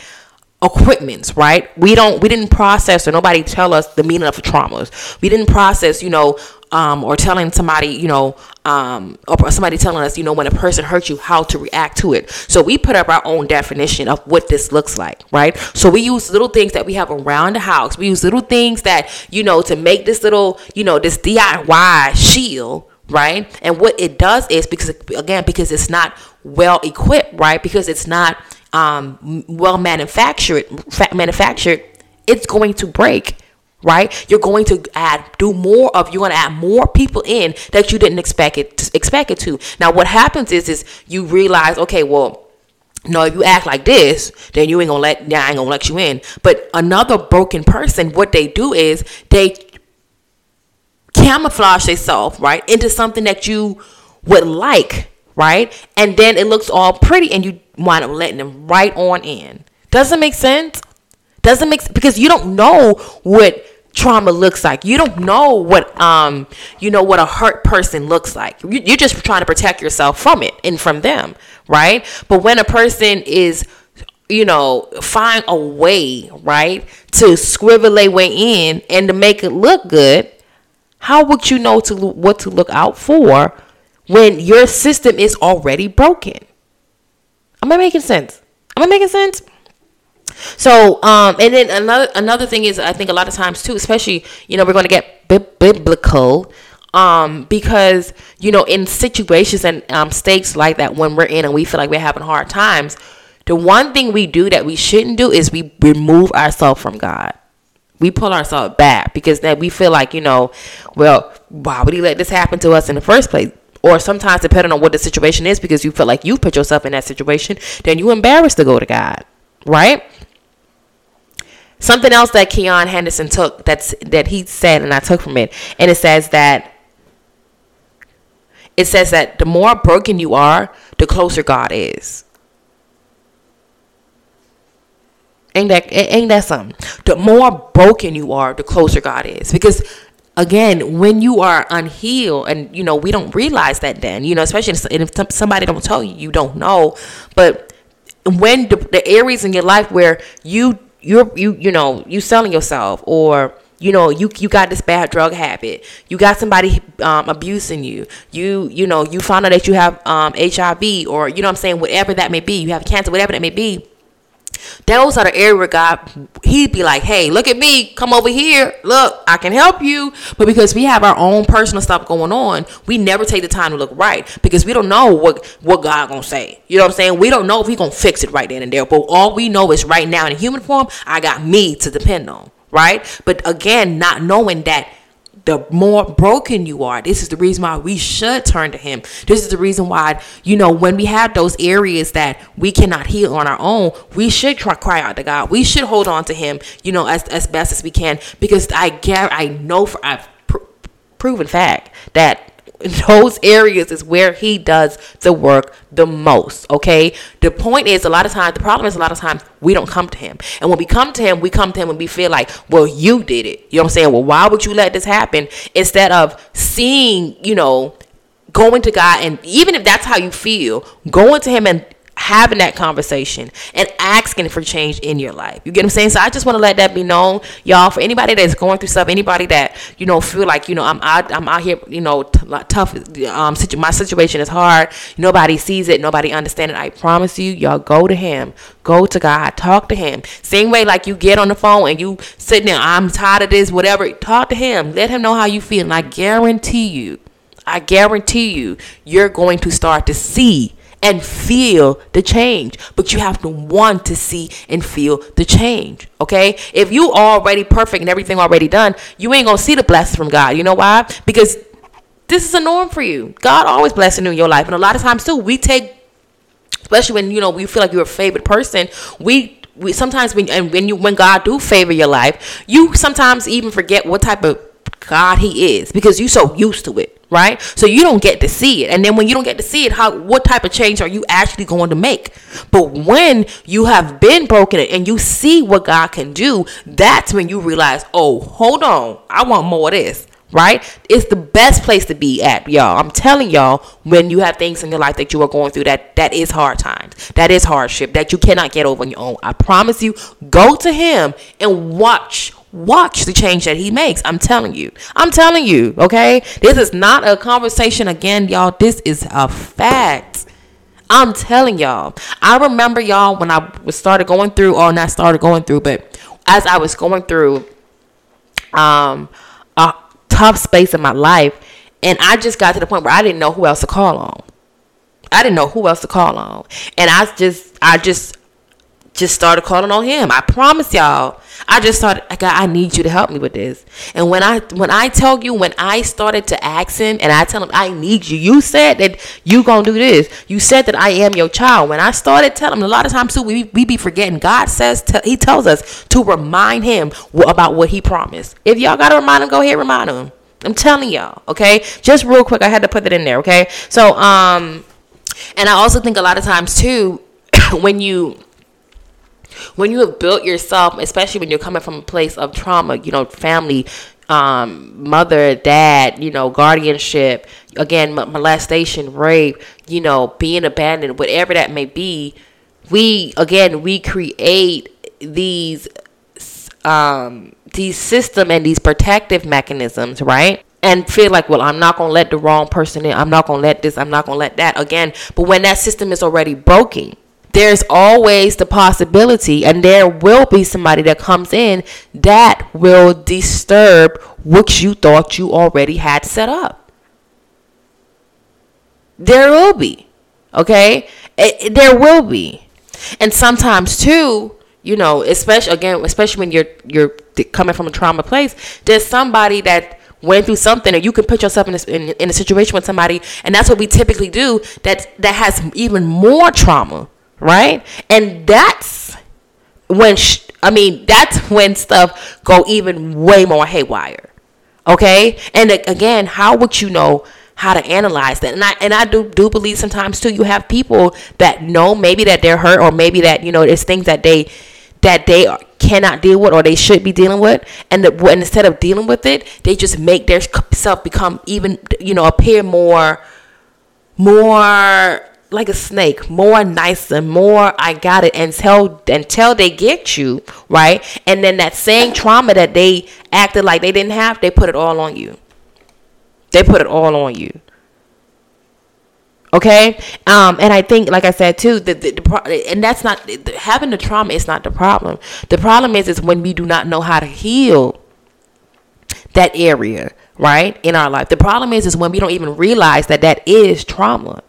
equipments, right? We don't we didn't process or nobody tell us the meaning of traumas. We didn't process, you know, um, or telling somebody, you know, um, or somebody telling us, you know, when a person hurts you, how to react to it. So we put up our own definition of what this looks like, right? So we use little things that we have around the house. We use little things that, you know, to make this little, you know, this DIY shield, right? And what it does is because, again, because it's not well equipped, right? Because it's not um, well manufactured, manufactured, it's going to break right? You're going to add, do more of, you're going to add more people in that you didn't expect it to, expect it to. Now, what happens is, is you realize, okay, well, no, if you act like this, then you ain't gonna let, yeah, I ain't gonna let you in. But another broken person, what they do is they camouflage themselves, right, into something that you would like, right? And then it looks all pretty and you wind up letting them right on in. Doesn't make sense? Doesn't make because you don't know what trauma looks like. You don't know what um you know what a hurt person looks like. You're just trying to protect yourself from it and from them, right? But when a person is you know, find a way, right, to scribble a way in and to make it look good, how would you know to what to look out for when your system is already broken? Am I making sense? Am I making sense? So, um, and then another another thing is, I think a lot of times too, especially you know, we're going to get biblical, um, because you know, in situations and um, stakes like that, when we're in and we feel like we're having hard times, the one thing we do that we shouldn't do is we remove ourselves from God. We pull ourselves back because then we feel like you know, well, why would He let this happen to us in the first place? Or sometimes, depending on what the situation is, because you feel like you put yourself in that situation, then you embarrassed to go to God, right? Something else that Keion Henderson took that's that he said and I took from it, and it says that it says that the more broken you are, the closer God is. Ain't that ain't that something? The more broken you are, the closer God is. Because again, when you are unhealed, and you know we don't realize that then, you know, especially if somebody don't tell you, you don't know. But when the, the areas in your life where you you're you you know you selling yourself or you know you you got this bad drug habit. You got somebody um, abusing you. You you know you found out that you have um, hiv or you know i'm saying whatever that may be. You have cancer whatever that may be those are the area where God, He'd be like, hey, look at me, come over here, look, I can help you. But because we have our own personal stuff going on, we never take the time to look right because we don't know what what God gonna say. You know what I'm saying? We don't know if He gonna fix it right then and there. But all we know is right now in human form, I got me to depend on, right? But again, not knowing that the more broken you are. This is the reason why we should turn to Him. This is the reason why, you know, when we have those areas that we cannot heal on our own, we should try, cry out to God. We should hold on to Him, you know, as, as best as we can. Because I get, I know for I've pr- proven fact that those areas is where he does the work the most. Okay. The point is, a lot of times, the problem is, a lot of times we don't come to him. And when we come to him, we come to him and we feel like, well, you did it. You know what I'm saying? Well, why would you let this happen? Instead of seeing, you know, going to God and even if that's how you feel, going to him and having that conversation and asking for change in your life. You get what I'm saying? So I just want to let that be known, y'all. For anybody that's going through stuff, anybody that you know feel like you know I'm out, I'm out here, you know, t- tough. Um, situ- my situation is hard. Nobody sees it. Nobody understands it. I promise you, y'all go to Him. Go to God. Talk to Him. Same way like you get on the phone and you sitting there. I'm tired of this. Whatever. Talk to Him. Let Him know how you feel. And I guarantee you. I guarantee you, you're going to start to see and feel the change. But you have to want to see and feel the change. Okay? If you already perfect and everything already done, you ain't gonna see the blessings from God. You know why? Because this is a norm for you. God always blessing you in your life. And a lot of times too, we take especially when you know we feel like you're a favorite person, we we sometimes when and when you when God do favor your life, you sometimes even forget what type of God he is because you're so used to it, right? So you don't get to see it. And then when you don't get to see it, how what type of change are you actually going to make? But when you have been broken and you see what God can do, that's when you realize, oh, hold on, I want more of this. Right? It's the best place to be at, y'all. I'm telling y'all, when you have things in your life that you are going through that that is hard times, that is hardship, that you cannot get over on your own. I promise you, go to him and watch watch the change that he makes. I'm telling you. I'm telling you, okay? This is not a conversation again, y'all. This is a fact. I'm telling y'all. I remember y'all when I was started going through, or not started going through, but as I was going through um tough space in my life, and I just got to the point where I didn't know who else to call on. I didn't know who else to call on. And I just I just just started calling on him. I promise y'all. I just started God, I need you to help me with this. And when I when I tell you when I started to ask him and I tell him I need you. You said that you gonna do this. You said that I am your child. When I started telling him a lot of times too we, we be forgetting. God says to, he tells us to remind him about what he promised. If y'all gotta remind him, go ahead remind him. I'm telling y'all, okay? Just real quick, I had to put that in there, okay? So um and I also think a lot of times too when you when you have built yourself, especially when you're coming from a place of trauma, you know, family, um, mother, dad, you know, guardianship, again, molestation, rape, you know, being abandoned, whatever that may be, we, again, we create these, um, these system and these protective mechanisms, right? and feel like, well, I'm not going to let the wrong person in. I'm not going to let this. I'm not going to let that again. But when that system is already broken, there's always the possibility, and there will be somebody that comes in that will disturb what you thought you already had set up. There will be, okay? It, it, there will be, and sometimes too, you know, especially again, especially when you're you're coming from a trauma place, there's somebody that went through something and you can put yourself in a, in, in a situation with somebody and that's what we typically do that that has even more trauma right? And that's when sh- I mean that's when stuff go even way more haywire. Okay? And again, how would you know how to analyze that? And I and I do do believe sometimes too you have people that know maybe that they're hurt or maybe that you know there's things that they that they cannot deal with or they should be dealing with and, the, and instead of dealing with it they just make their self become even you know appear more more like a snake, more nicer, more I got it until until they get you, right? And then that same trauma that they acted like they didn't have, they put it all on you. They put it all on you. Okay, um, and I think, like I said too, the, the, the and that's not having the trauma is not the problem. The problem is is when we do not know how to heal that area, right, in our life. The problem is is when we don't even realize that that is trauma.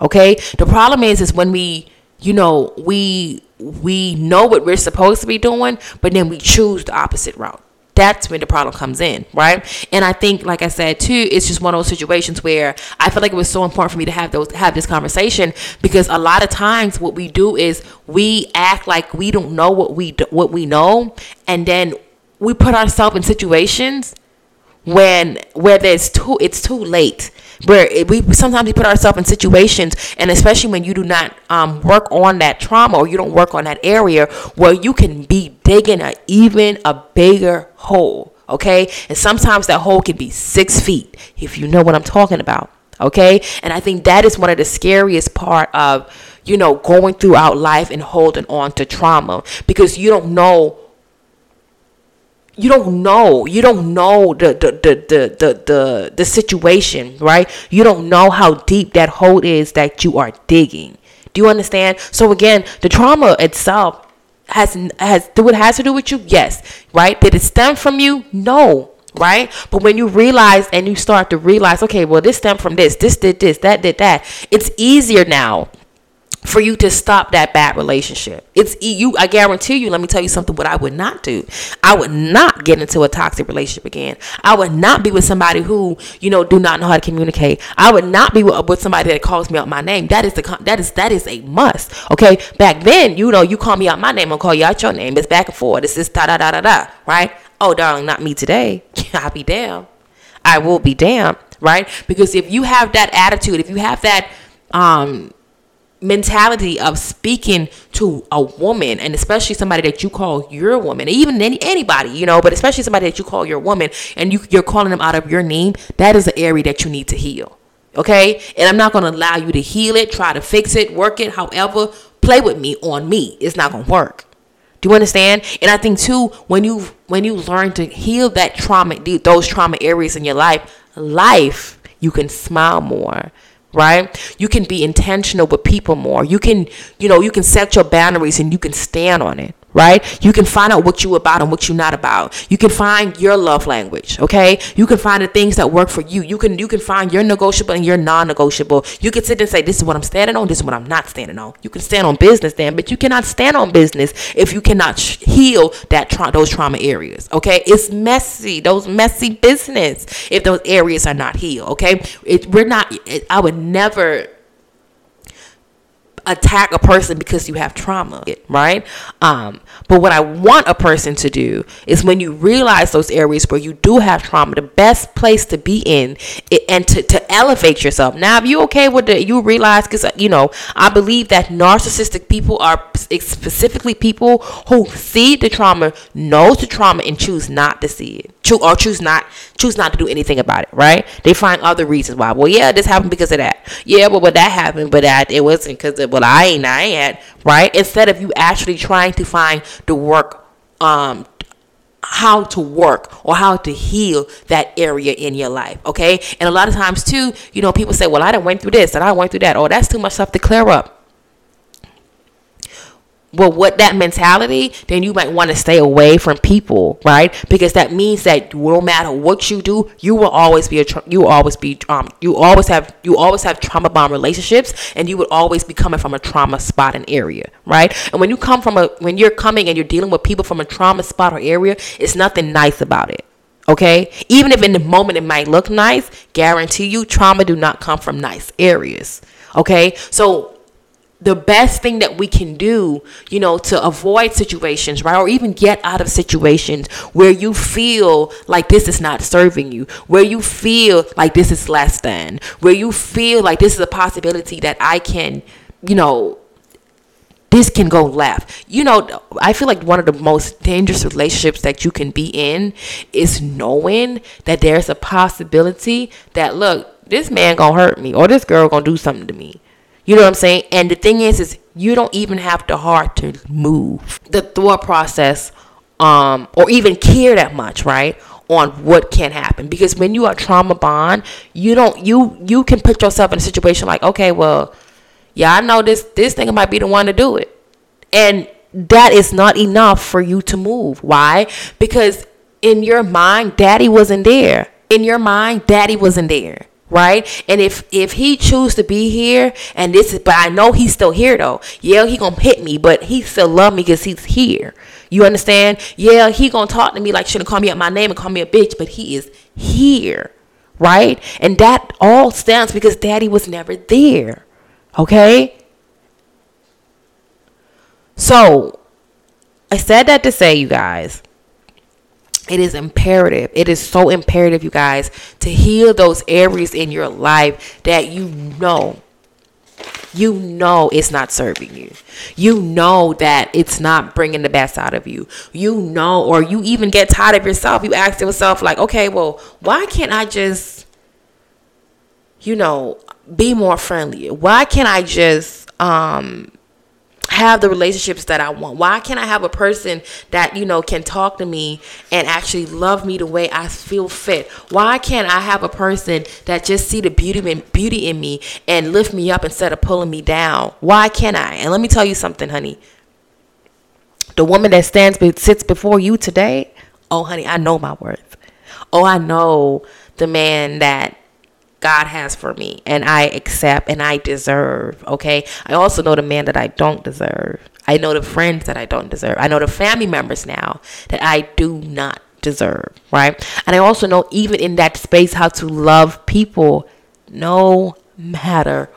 Okay? The problem is is when we, you know, we we know what we're supposed to be doing, but then we choose the opposite route. That's when the problem comes in, right? And I think, like I said too, it's just one of those situations where I feel like it was so important for me to have those have this conversation because a lot of times what we do is we act like we don't know what we do, what we know, and then we put ourselves in situations when where it's too it's too late. Where we sometimes we put ourselves in situations and especially when you do not um, work on that trauma or you don't work on that area where you can be digging a even a bigger hole okay? And sometimes that hole can be six feet if you know what i'm talking about okay? And i think that is one of the scariest part of you know going throughout life and holding on to trauma because you don't know you don't know you don't know the the, the the the the the situation right? You don't know how deep that hole is that you are digging. Do you understand? So again the trauma itself has has do it has to do with you? Yes right? Did it stem from you? No right? But when you realize and you start to realize okay well this stemmed from this this did this that did that it's easier now for you to stop that bad relationship. It's you I guarantee you, let me tell you something what I would not do. I would not get into a toxic relationship again. I would not be with somebody who, you know, do not know how to communicate. I would not be with, with somebody that calls me out my name. That is the that is that is a must. Okay? Back then, you know, you call me out my name, I'll call you out your name. It's back and forth. It's this da da da da da, right? Oh, darling, not me today. I'll be damned. I will be damned, right? Because if you have that attitude, if you have that um mentality of speaking to a woman and especially somebody that you call your woman even any, anybody you know but especially somebody that you call your woman and you, you're calling them out of your name that is an area that you need to heal okay? And i'm not going to allow you to heal it try to fix it work it however play with me on me. It's not going to work. Do you understand? And i think too when you when you learn to heal that trauma those trauma areas in your life life you can smile more right? You can be intentional with people more. You can, you know, you can set your boundaries and you can stand on it, right? You can find out what you about and what you're not about. You can find your love language, okay? You can find the things that work for you. You can you can find your negotiable and your non-negotiable. You can sit and say, "This is what I'm standing on. This is what I'm not standing on." You can stand on business, then, but you cannot stand on business if you cannot heal that tra- those trauma areas. Okay, it's messy. Those messy business if those areas are not healed. Okay, it, we're not. It, I would never attack a person because you have trauma, right? Um, but what I want a person to do is when you realize those areas where you do have trauma, the best place to be in it, and to, to elevate yourself. Now, if you okay with it, you realize because you know I believe that narcissistic people are specifically people who see the trauma, knows the trauma, and choose not to see it choose or choose not choose not to do anything about it, right? They find other reasons why. Well, yeah, this happened because of that. Yeah, but that happened, but that it wasn't because of well, I ain't, I ain't right? Instead of you actually trying to find the work, um, how to work or how to heal that area in your life. Okay. And a lot of times too, you know, people say, well, I didn't went through this and I went through that. Oh, that's too much stuff to clear up well with that mentality then you might want to stay away from people right? Because that means that no matter what you do you will always be a tra- you will always be um you always have you always have trauma bond relationships and you would always be coming from a trauma spot and area right? And when you come from a when you're coming and you're dealing with people from a trauma spot or area it's nothing nice about it okay? Even if in the moment it might look nice guarantee you trauma do not come from nice areas okay? So the best thing that we can do, you know, to avoid situations, right? Or even get out of situations where you feel like this is not serving you, where you feel like this is less than, where you feel like this is a possibility that I can, you know, this can go left. You know, I feel like one of the most dangerous relationships that you can be in is knowing that there's a possibility that look, this man gonna hurt me or this girl gonna do something to me you know what I'm saying? And the thing is, is you don't even have the heart to move the thought process, um, or even care that much, right? On what can happen because when you are trauma bond, you don't you you can put yourself in a situation like, okay, well, yeah, I know this this thing might be the one to do it, and that is not enough for you to move. Why? Because in your mind, daddy wasn't there. In your mind, daddy wasn't there right? And if if he choose to be here and this is but i know he's still here though. Yeah he gonna hit me but he still love me because he's here. You understand? Yeah he gonna talk to me like shouldn't call me out my name and call me a bitch but he is here right? And that all stands because daddy was never there okay? So i said that to say you guys it is imperative. It is so imperative, you guys, to heal those areas in your life that you know you know it's not serving you. You know that it's not bringing the best out of you. You know, or you even get tired of yourself. You ask yourself, like, okay, well, why can't I just, you know, be more friendly? Why can't I just, um, have the relationships that I want? Why can't I have a person that, you know, can talk to me and actually love me the way I feel fit? Why can't I have a person that just see the beauty in, beauty in me and lift me up instead of pulling me down? Why can't I? And let me tell you something, honey. The woman that stands sits before you today, oh honey, I know my worth. Oh, I know the man that God has for me and I accept and I deserve. Okay. I also know the man that I don't deserve. I know the friends that I don't deserve. I know the family members now that I do not deserve. Right. And I also know, even in that space, how to love people no matter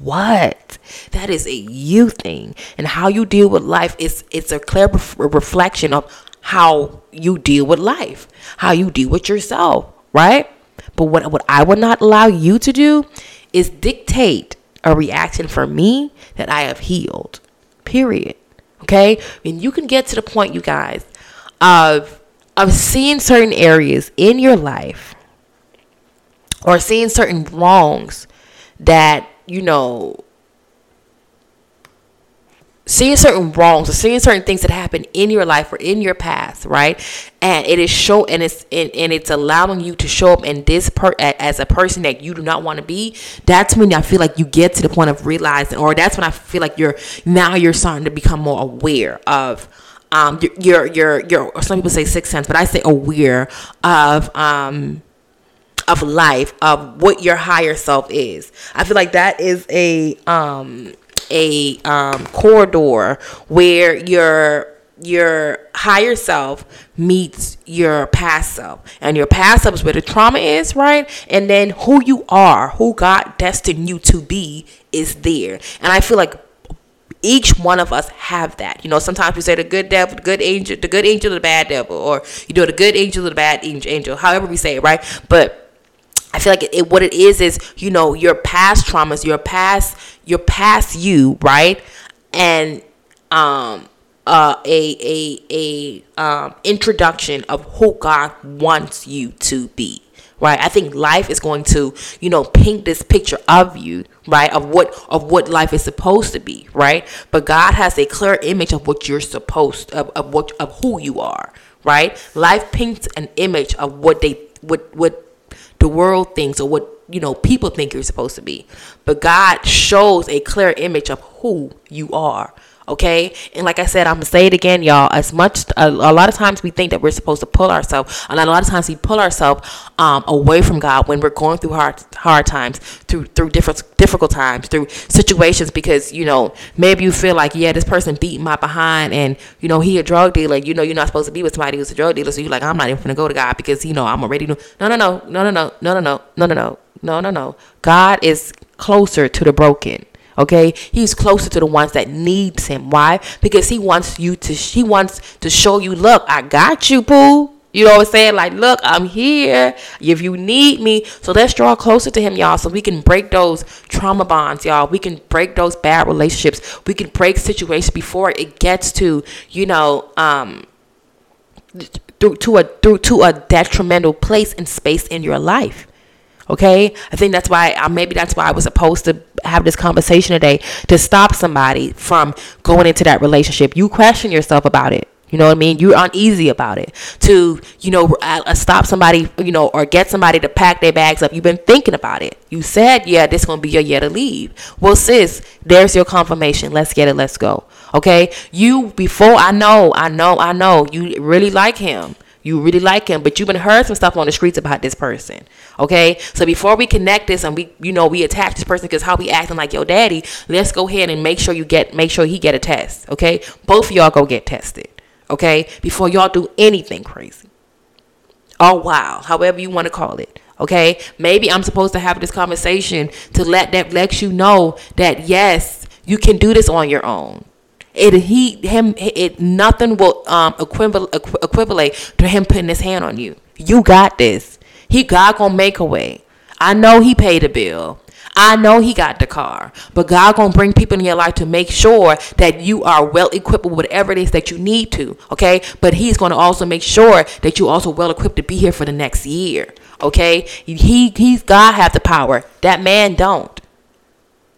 what that is a you thing and how you deal with life is it's a clear reflection of how you deal with life how you deal with yourself right but what, what I would not allow you to do is dictate a reaction for me that I have healed. Period. Okay? And you can get to the point, you guys, of of seeing certain areas in your life or seeing certain wrongs that, you know, seeing certain wrongs or seeing certain things that happen in your life or in your past, right? And it is show and it's and, and it's allowing you to show up in this per as a person that you do not want to be. That's when I feel like you get to the point of realizing, or that's when I feel like you're now you're starting to become more aware of um your your your, some people say sixth sense, but I say aware of um of life of what your higher self is. I feel like that is a um a um, corridor where your your higher self meets your past self and your past self is where the trauma is right and then who you are who god destined you to be is there and i feel like each one of us have that. You know, sometimes we say the good devil, the good angel, the good angel, the bad devil, or you know, the good angel, the bad angel, however we say it, right? But I feel like it, it, what it is is you know your past traumas, your past your past you, right? And um uh a a a um introduction of who God wants you to be. Right? I think life is going to, you know, paint this picture of you, right? Of what of what life is supposed to be, right? But God has a clear image of what you're supposed of, of what of who you are, right? Life paints an image of what they what what the world thinks or what you know people think you're supposed to be. But god shows a clear image of who you are okay? And like i said i'm gonna say it again y'all. As much a, a, lot of times we think that we're supposed to pull ourselves and a lot of times we pull ourselves um, away from god when we're going through hard hard times through through different difficult times through situations because you know maybe you feel like yeah this person beat my behind and you know he a drug dealer. You know you're not supposed to be with somebody who's a drug dealer. So you're like i'm not even gonna go to god because you know i'm already no no no no no no no no no no no no no no no god is closer to the broken Okay, he's closer to the ones that needs him. Why? Because he wants you to. He wants to show you. Look, I got you, boo. You know what I'm saying? Like, look, I'm here if you need me. So let's draw closer to him, y'all, so we can break those trauma bonds, y'all. We can break those bad relationships. We can break situations before it gets to, you know, um, through to a through to a detrimental place and space in your life. Okay, I think that's why uh, maybe that's why I was supposed to have this conversation today to stop somebody from going into that relationship. You question yourself about it. You know what I mean? You're uneasy about it. To, you know, uh, stop somebody, you know, or get somebody to pack their bags up. You've been thinking about it. You said, yeah, this going to be your year to leave. Well, sis, there's your confirmation. Let's get it. Let's go. Okay? You, before I know, I know, I know, you really like him. You really like him, but you've been heard some stuff on the streets about this person. Okay, so before we connect this and we, you know, we attach this person because how we acting like your daddy, let's go ahead and make sure you get, make sure he get a test. Okay, both of y'all go get tested. Okay, before y'all do anything crazy. Oh wow, however you want to call it. Okay, maybe I'm supposed to have this conversation to let that let you know that yes, you can do this on your own. It he him it nothing will um equivalent equivalent to him putting his hand on you. You got this. He God gonna make a way. I know he paid a bill. I know he got the car, but God gonna bring people in your life to make sure that you are well equipped with whatever it is that you need to. Okay, but He's gonna also make sure that you also well equipped to be here for the next year. Okay, he he's God have the power. That man don't.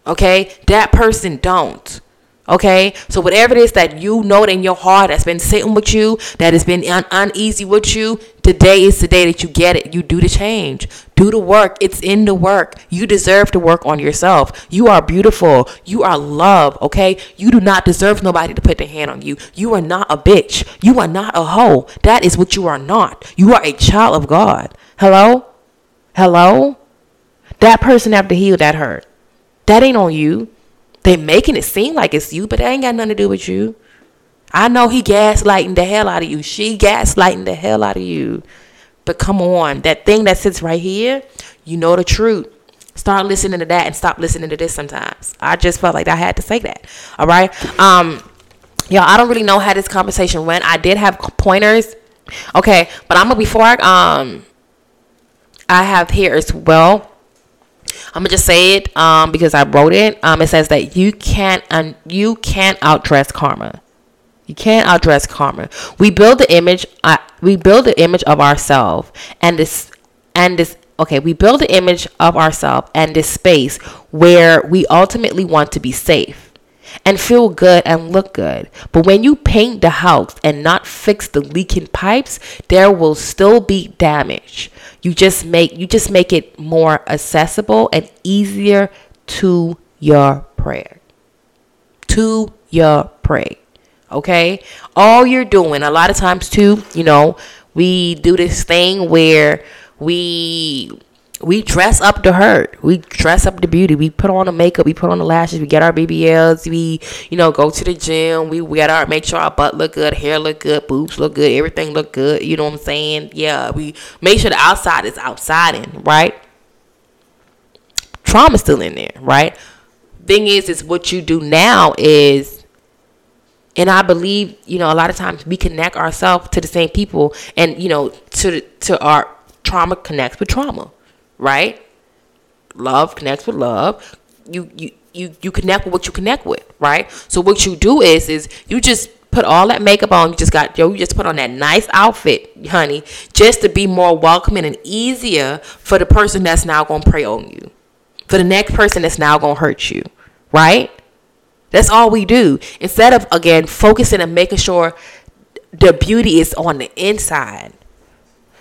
Okay, that person don't. Okay, so whatever it is that you know in your heart that's been sitting with you, that has been un- uneasy with you, today is the day that you get it. You do the change, do the work. It's in the work. You deserve to work on yourself. You are beautiful. You are love. Okay, you do not deserve nobody to put their hand on you. You are not a bitch. You are not a hoe. That is what you are not. You are a child of God. Hello, hello. That person have to heal that hurt. That ain't on you. They making it seem like it's you, but that ain't got nothing to do with you. I know he gaslighting the hell out of you. She gaslighting the hell out of you. But come on, that thing that sits right here, you know the truth. Start listening to that and stop listening to this sometimes. I just felt like I had to say that. All right. Um, y'all, I don't really know how this conversation went. I did have pointers. Okay, but I'm gonna before I um I have here as well I'm gonna just say it um, because I wrote it. Um, it says that you can't un- you can't outdress karma. You can't outdress karma. We build the image. Uh, we build the image of ourselves, and this and this. Okay, we build the image of ourselves and this space where we ultimately want to be safe and feel good and look good. But when you paint the house and not fix the leaking pipes, there will still be damage. You just make you just make it more accessible and easier to your prayer. To your pray okay? All you're doing a lot of times too you know we do this thing where we we dress up the hurt. We dress up the beauty. We put on the makeup. We put on the lashes. We get our BBLs. We, you know, go to the gym. We, we get our make sure our butt look good, hair look good, boobs look good, everything look good. You know what I'm saying? Yeah, we make sure the outside is outside in right. Trauma's still in there, right? Thing is, is what you do now is and I believe, you know, a lot of times we connect ourselves to the same people, and you know, to to our trauma connects with trauma right? Love connects with love. You you you you connect with what you connect with, right? So what you do is is you just put all that makeup on. You just got yo. You just put on that nice outfit, honey, just to be more welcoming and easier for the person that's now gonna prey on you, for the next person that's now gonna hurt you, right? That's all we do. Instead of again focusing and making sure the beauty is on the inside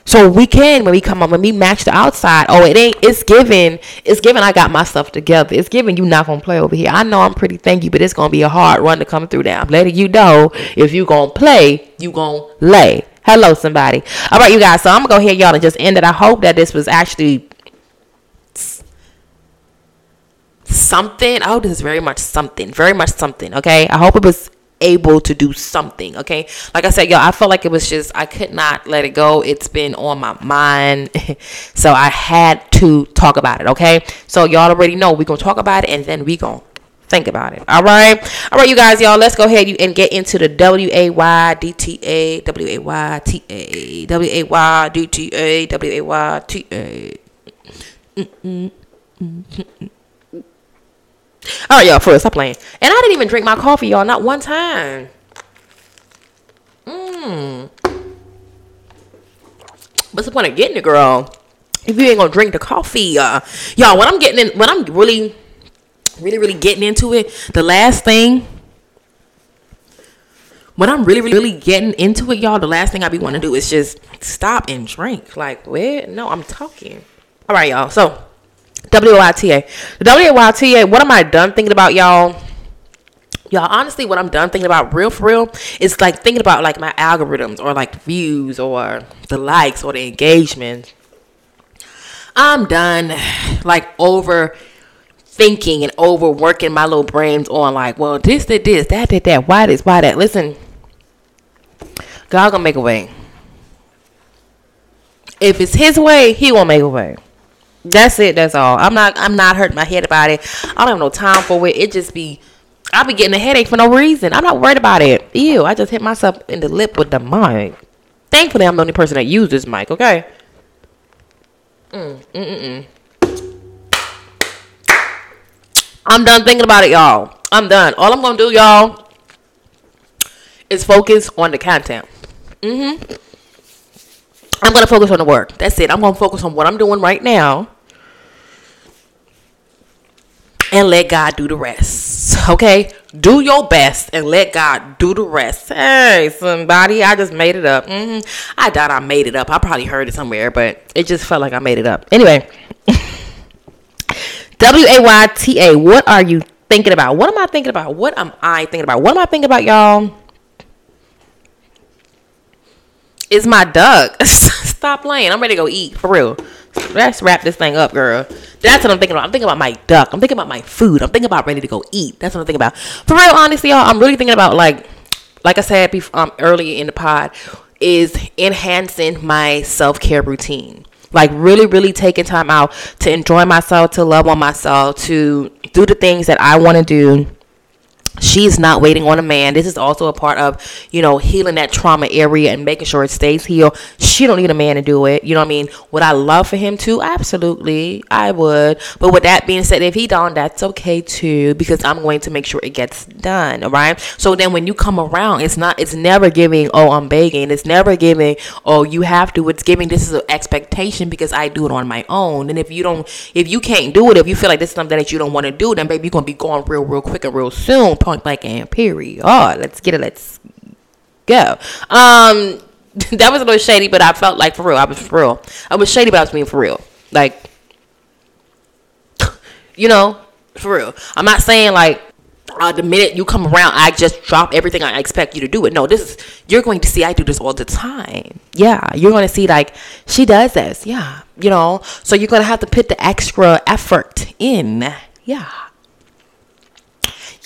so we can when we come up when we match the outside. Oh, it ain't. It's given. It's given. I got my stuff together. It's given. You not gonna play over here. I know I'm pretty. Thank you, but it's gonna be a hard run to come through Now I'm letting you know if you gonna play, you gonna lay. Hello, somebody. All right, you guys. So I'm gonna go here, y'all, and just end it. I hope that this was actually something. Oh, this is very much something. Very much something. Okay. I hope it was able to do something. Okay. Like I said, y'all, I felt like it was just, I could not let it go. It's been on my mind. so I had to talk about it. Okay. So y'all already know we're going to talk about it and then we going to think about it. All right. All right, you guys, y'all, let's go ahead and get into the W A Y D T A, W A Y T A, W A Y D T A, W A Y T A. Mm, mm, mm, All right, y'all. First, stop playing. And I didn't even drink my coffee, y'all. Not one time. Mmm. What's the point of getting it, girl? If you ain't gonna drink the coffee, uh, y'all. When I'm getting in, when I'm really, really, really getting into it, the last thing. When I'm really, really, really getting into it, y'all, the last thing I be want to do is just stop and drink. Like, where? No, I'm talking. All right, y'all. So WYTA. WYTA, what am I done thinking about, y'all? Y'all, honestly, what I'm done thinking about, real for real, is like thinking about like my algorithms or like views or the likes or the engagement. I'm done like over thinking and overworking my little brains on like, well, this did this, that did that, why this, why that. Listen, God gonna make a way. If it's His way, He will make a way. That's it. That's all. I'm not. I'm not hurting my head about it. I don't have no time for it. It just be. I be getting a headache for no reason. I'm not worried about it. Ew, I just hit myself in the lip with the mic. Thankfully, I'm the only person that uses this mic, okay? Mm, mm, mm, I'm done thinking about it, y'all. I'm done. All I'm gonna do, y'all, is focus on the content. Mm-hmm. I'm gonna focus on the work. That's it. I'm gonna focus on what I'm doing right now and let God do the rest. Okay? Do your best and let God do the rest. Hey, somebody, I just made it up. Mm-hmm. I doubt I made it up. I probably heard it somewhere, but it just felt like I made it up. Anyway, W A Y T A, what are you thinking about? What am I thinking about? What am I thinking about? What am I thinking about, y'all? It's my duck. Stop playing. I'm ready to go eat for real. Let's wrap this thing up, girl. That's what I'm thinking about. I'm thinking about my duck. I'm thinking about my food. I'm thinking about ready to go eat. That's what I'm thinking about. For real, honestly, y'all, I'm really thinking about like, like I said before, um, earlier in the pod, is enhancing my self care routine. Like really, really taking time out to enjoy myself, to love on myself, to do the things that I want to do she's not waiting on a man. This is also a part of you know healing that trauma area and making sure it stays healed. She don't need a man to do it. You know what i mean? Would i love for him to? Absolutely i would. But with that being said if he don't that's okay too because i'm going to make sure it gets done all right? So then when you come around it's not it's never giving oh i'm begging. It's never giving oh you have to. It's giving this is an expectation because i do it on my own. And if you don't if you can't do it if you feel like this is something that you don't want to do then baby you're gonna be going real real quick and real soon point blank and period. Oh, let's get it. Let's go. Um, that was a little shady, but I felt like for real. I was for real. I was shady, but I was being for real. Like, you know, for real. I'm not saying like uh, the minute you come around, I just drop everything I expect you to do it. No, this is you're going to see I do this all the time. Yeah, you're going to see like she does this. Yeah, you know, so you're going to have to put the extra effort in. Yeah.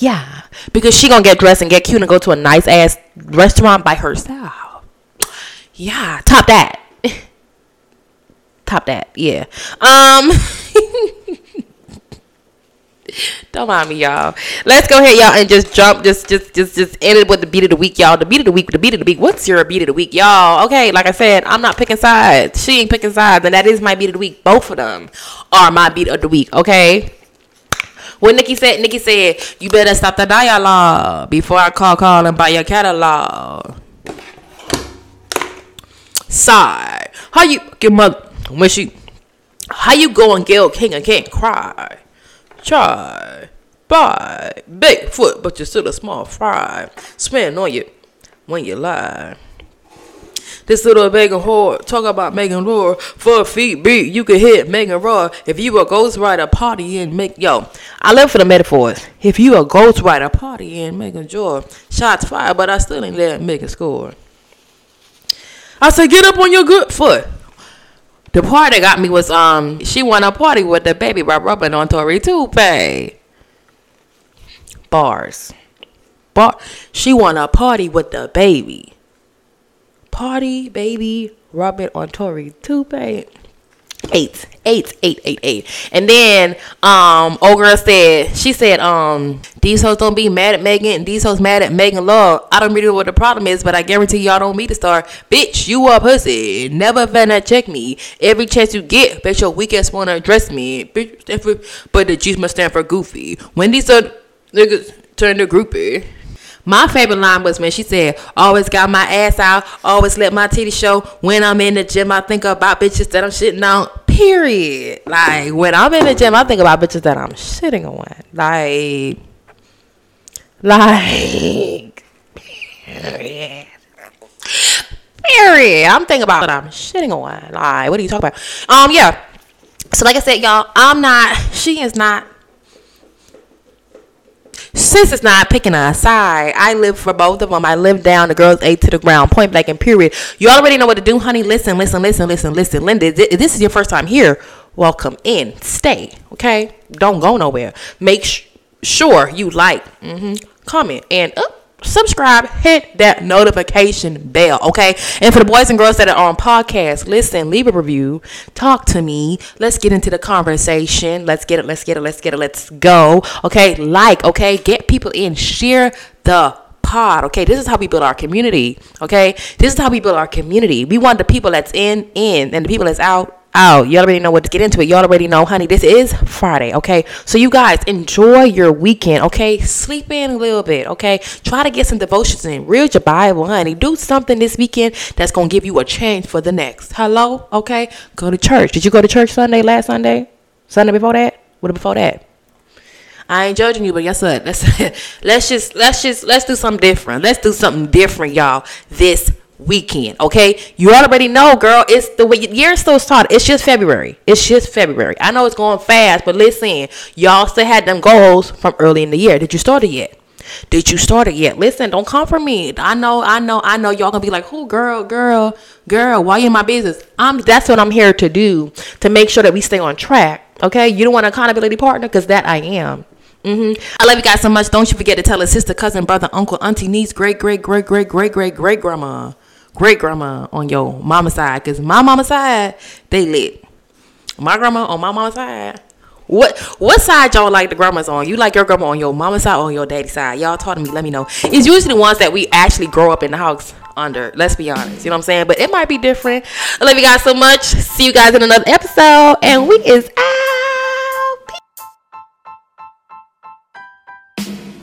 Yeah, because she gonna get dressed and get cute and go to a nice ass restaurant by herself. Yeah, top that. top that. Yeah. Um. Don't mind me, y'all. Let's go ahead, y'all, and just jump, just, just, just, just end it with the beat of the week, y'all. The beat of the week, the beat of the week. What's your beat of the week, y'all? Okay, like I said, I'm not picking sides. She ain't picking sides, and that is my beat of the week. Both of them are my beat of the week. Okay. What Nicki said, Nicki said, you better stop the dialogue before I call, call and buy your catalog. Sigh. How you, your mother, when she, how you go and Gayle King and can't cry? Try. Bye. Bigfoot, but you're still a small fry. Spin on you when you lie. This little Megan whore talk about Megan roar four feet beat. You can hit Megan roar if you a ghostwriter party and make yo. I live for the metaphors. If you a ghostwriter party and Megan joy, shots fired, but I still ain't let Megan score. I said, get up on your good foot. The part that got me was um she won a party with the baby by rubbing on Tory Toupee. Bars. Bar she won a party with the baby party, baby, rub it on Tory Toupee. Ate, ate, ate, ate, ate. And then um girl said she said, um, these hoes don't be mad at Megan, these hoes mad at Megan Law. I don't really know what the problem is, but I guarantee y'all don't meet the star. Bitch, you a pussy. Never finna check me. Every chance you get, bet your weak ass wanna address me. Bitch, but the G's must stand for goofy. When these niggas turn to groupie. My favorite line was when she said, "Always got my ass out, always let my titty show. When I'm in the gym, I think about bitches that I'm shitting on." Period. Like when I'm in the gym, I think about bitches that I'm shitting on. Like, like, period. Period. I'm thinking about what I'm shitting on. Like, what are you talking about? Um, yeah. So like I said, y'all, I'm not. She is not Sis is not picking a side. I live for both of them. I live down. The girls ate to the ground. Point blank and period. You already know what to do, honey. Listen, listen, listen, listen, listen. Linda, this is your first time here. Welcome in. Stay. Okay. Don't go nowhere. Make sh- sure you like, mm-hmm, comment, and up. Subscribe, hit that notification bell, okay? And for the boys and girls that are on podcast, listen, leave a review, talk to me. Let's get into the conversation. Let's get it, let's get it, let's get it, let's go. Okay, like, okay, get people in, share the pod. Okay, this is how we build our community. Okay, this is how we build our community. We want the people that's in, in, and the people that's out, out. You already know what to get into it. You already know, honey, this is Friday, okay? So you guys enjoy your weekend, okay? Sleep in a little bit, okay? Try to get some devotions in. Read your Bible, honey. Do something this weekend that's gonna give you a change for the next. Hello? Okay? Go to church. Did you go to church Sunday last Sunday? Sunday before that? What before that? I ain't judging you, but guess what? Let's let's just let's just let's do something different. Let's do something different, y'all. This weekend. Okay, you already know, girl. It's the way year still started. It's just February. It's just February. I know it's going fast, but listen, y'all still had them goals from early in the year. Did you start it yet? Did you start it yet? Listen, don't come for me. I know, I know, I know. Y'all gonna be like, "Who, girl, girl, girl? Why you in my business?" I'm. That's what I'm here to do to make sure that we stay on track. Okay, you don't want an accountability partner because that I am. Mm-hmm. I love you guys so much. Don't you forget to tell a sister, cousin, brother, uncle, auntie, niece, great, great, great, great, great, great, great grandma great grandma on your mama side. Cause my mama side, they lit. My grandma on my mama side. What what side y'all like the grandmas on? You like your grandma on your mama side or on your daddy side? Y'all talk to me, let me know. It's usually the ones that we actually grow up in the house under. Let's be honest. You know what I'm saying? But it might be different. I love you guys so much. See you guys in another episode. And we is out.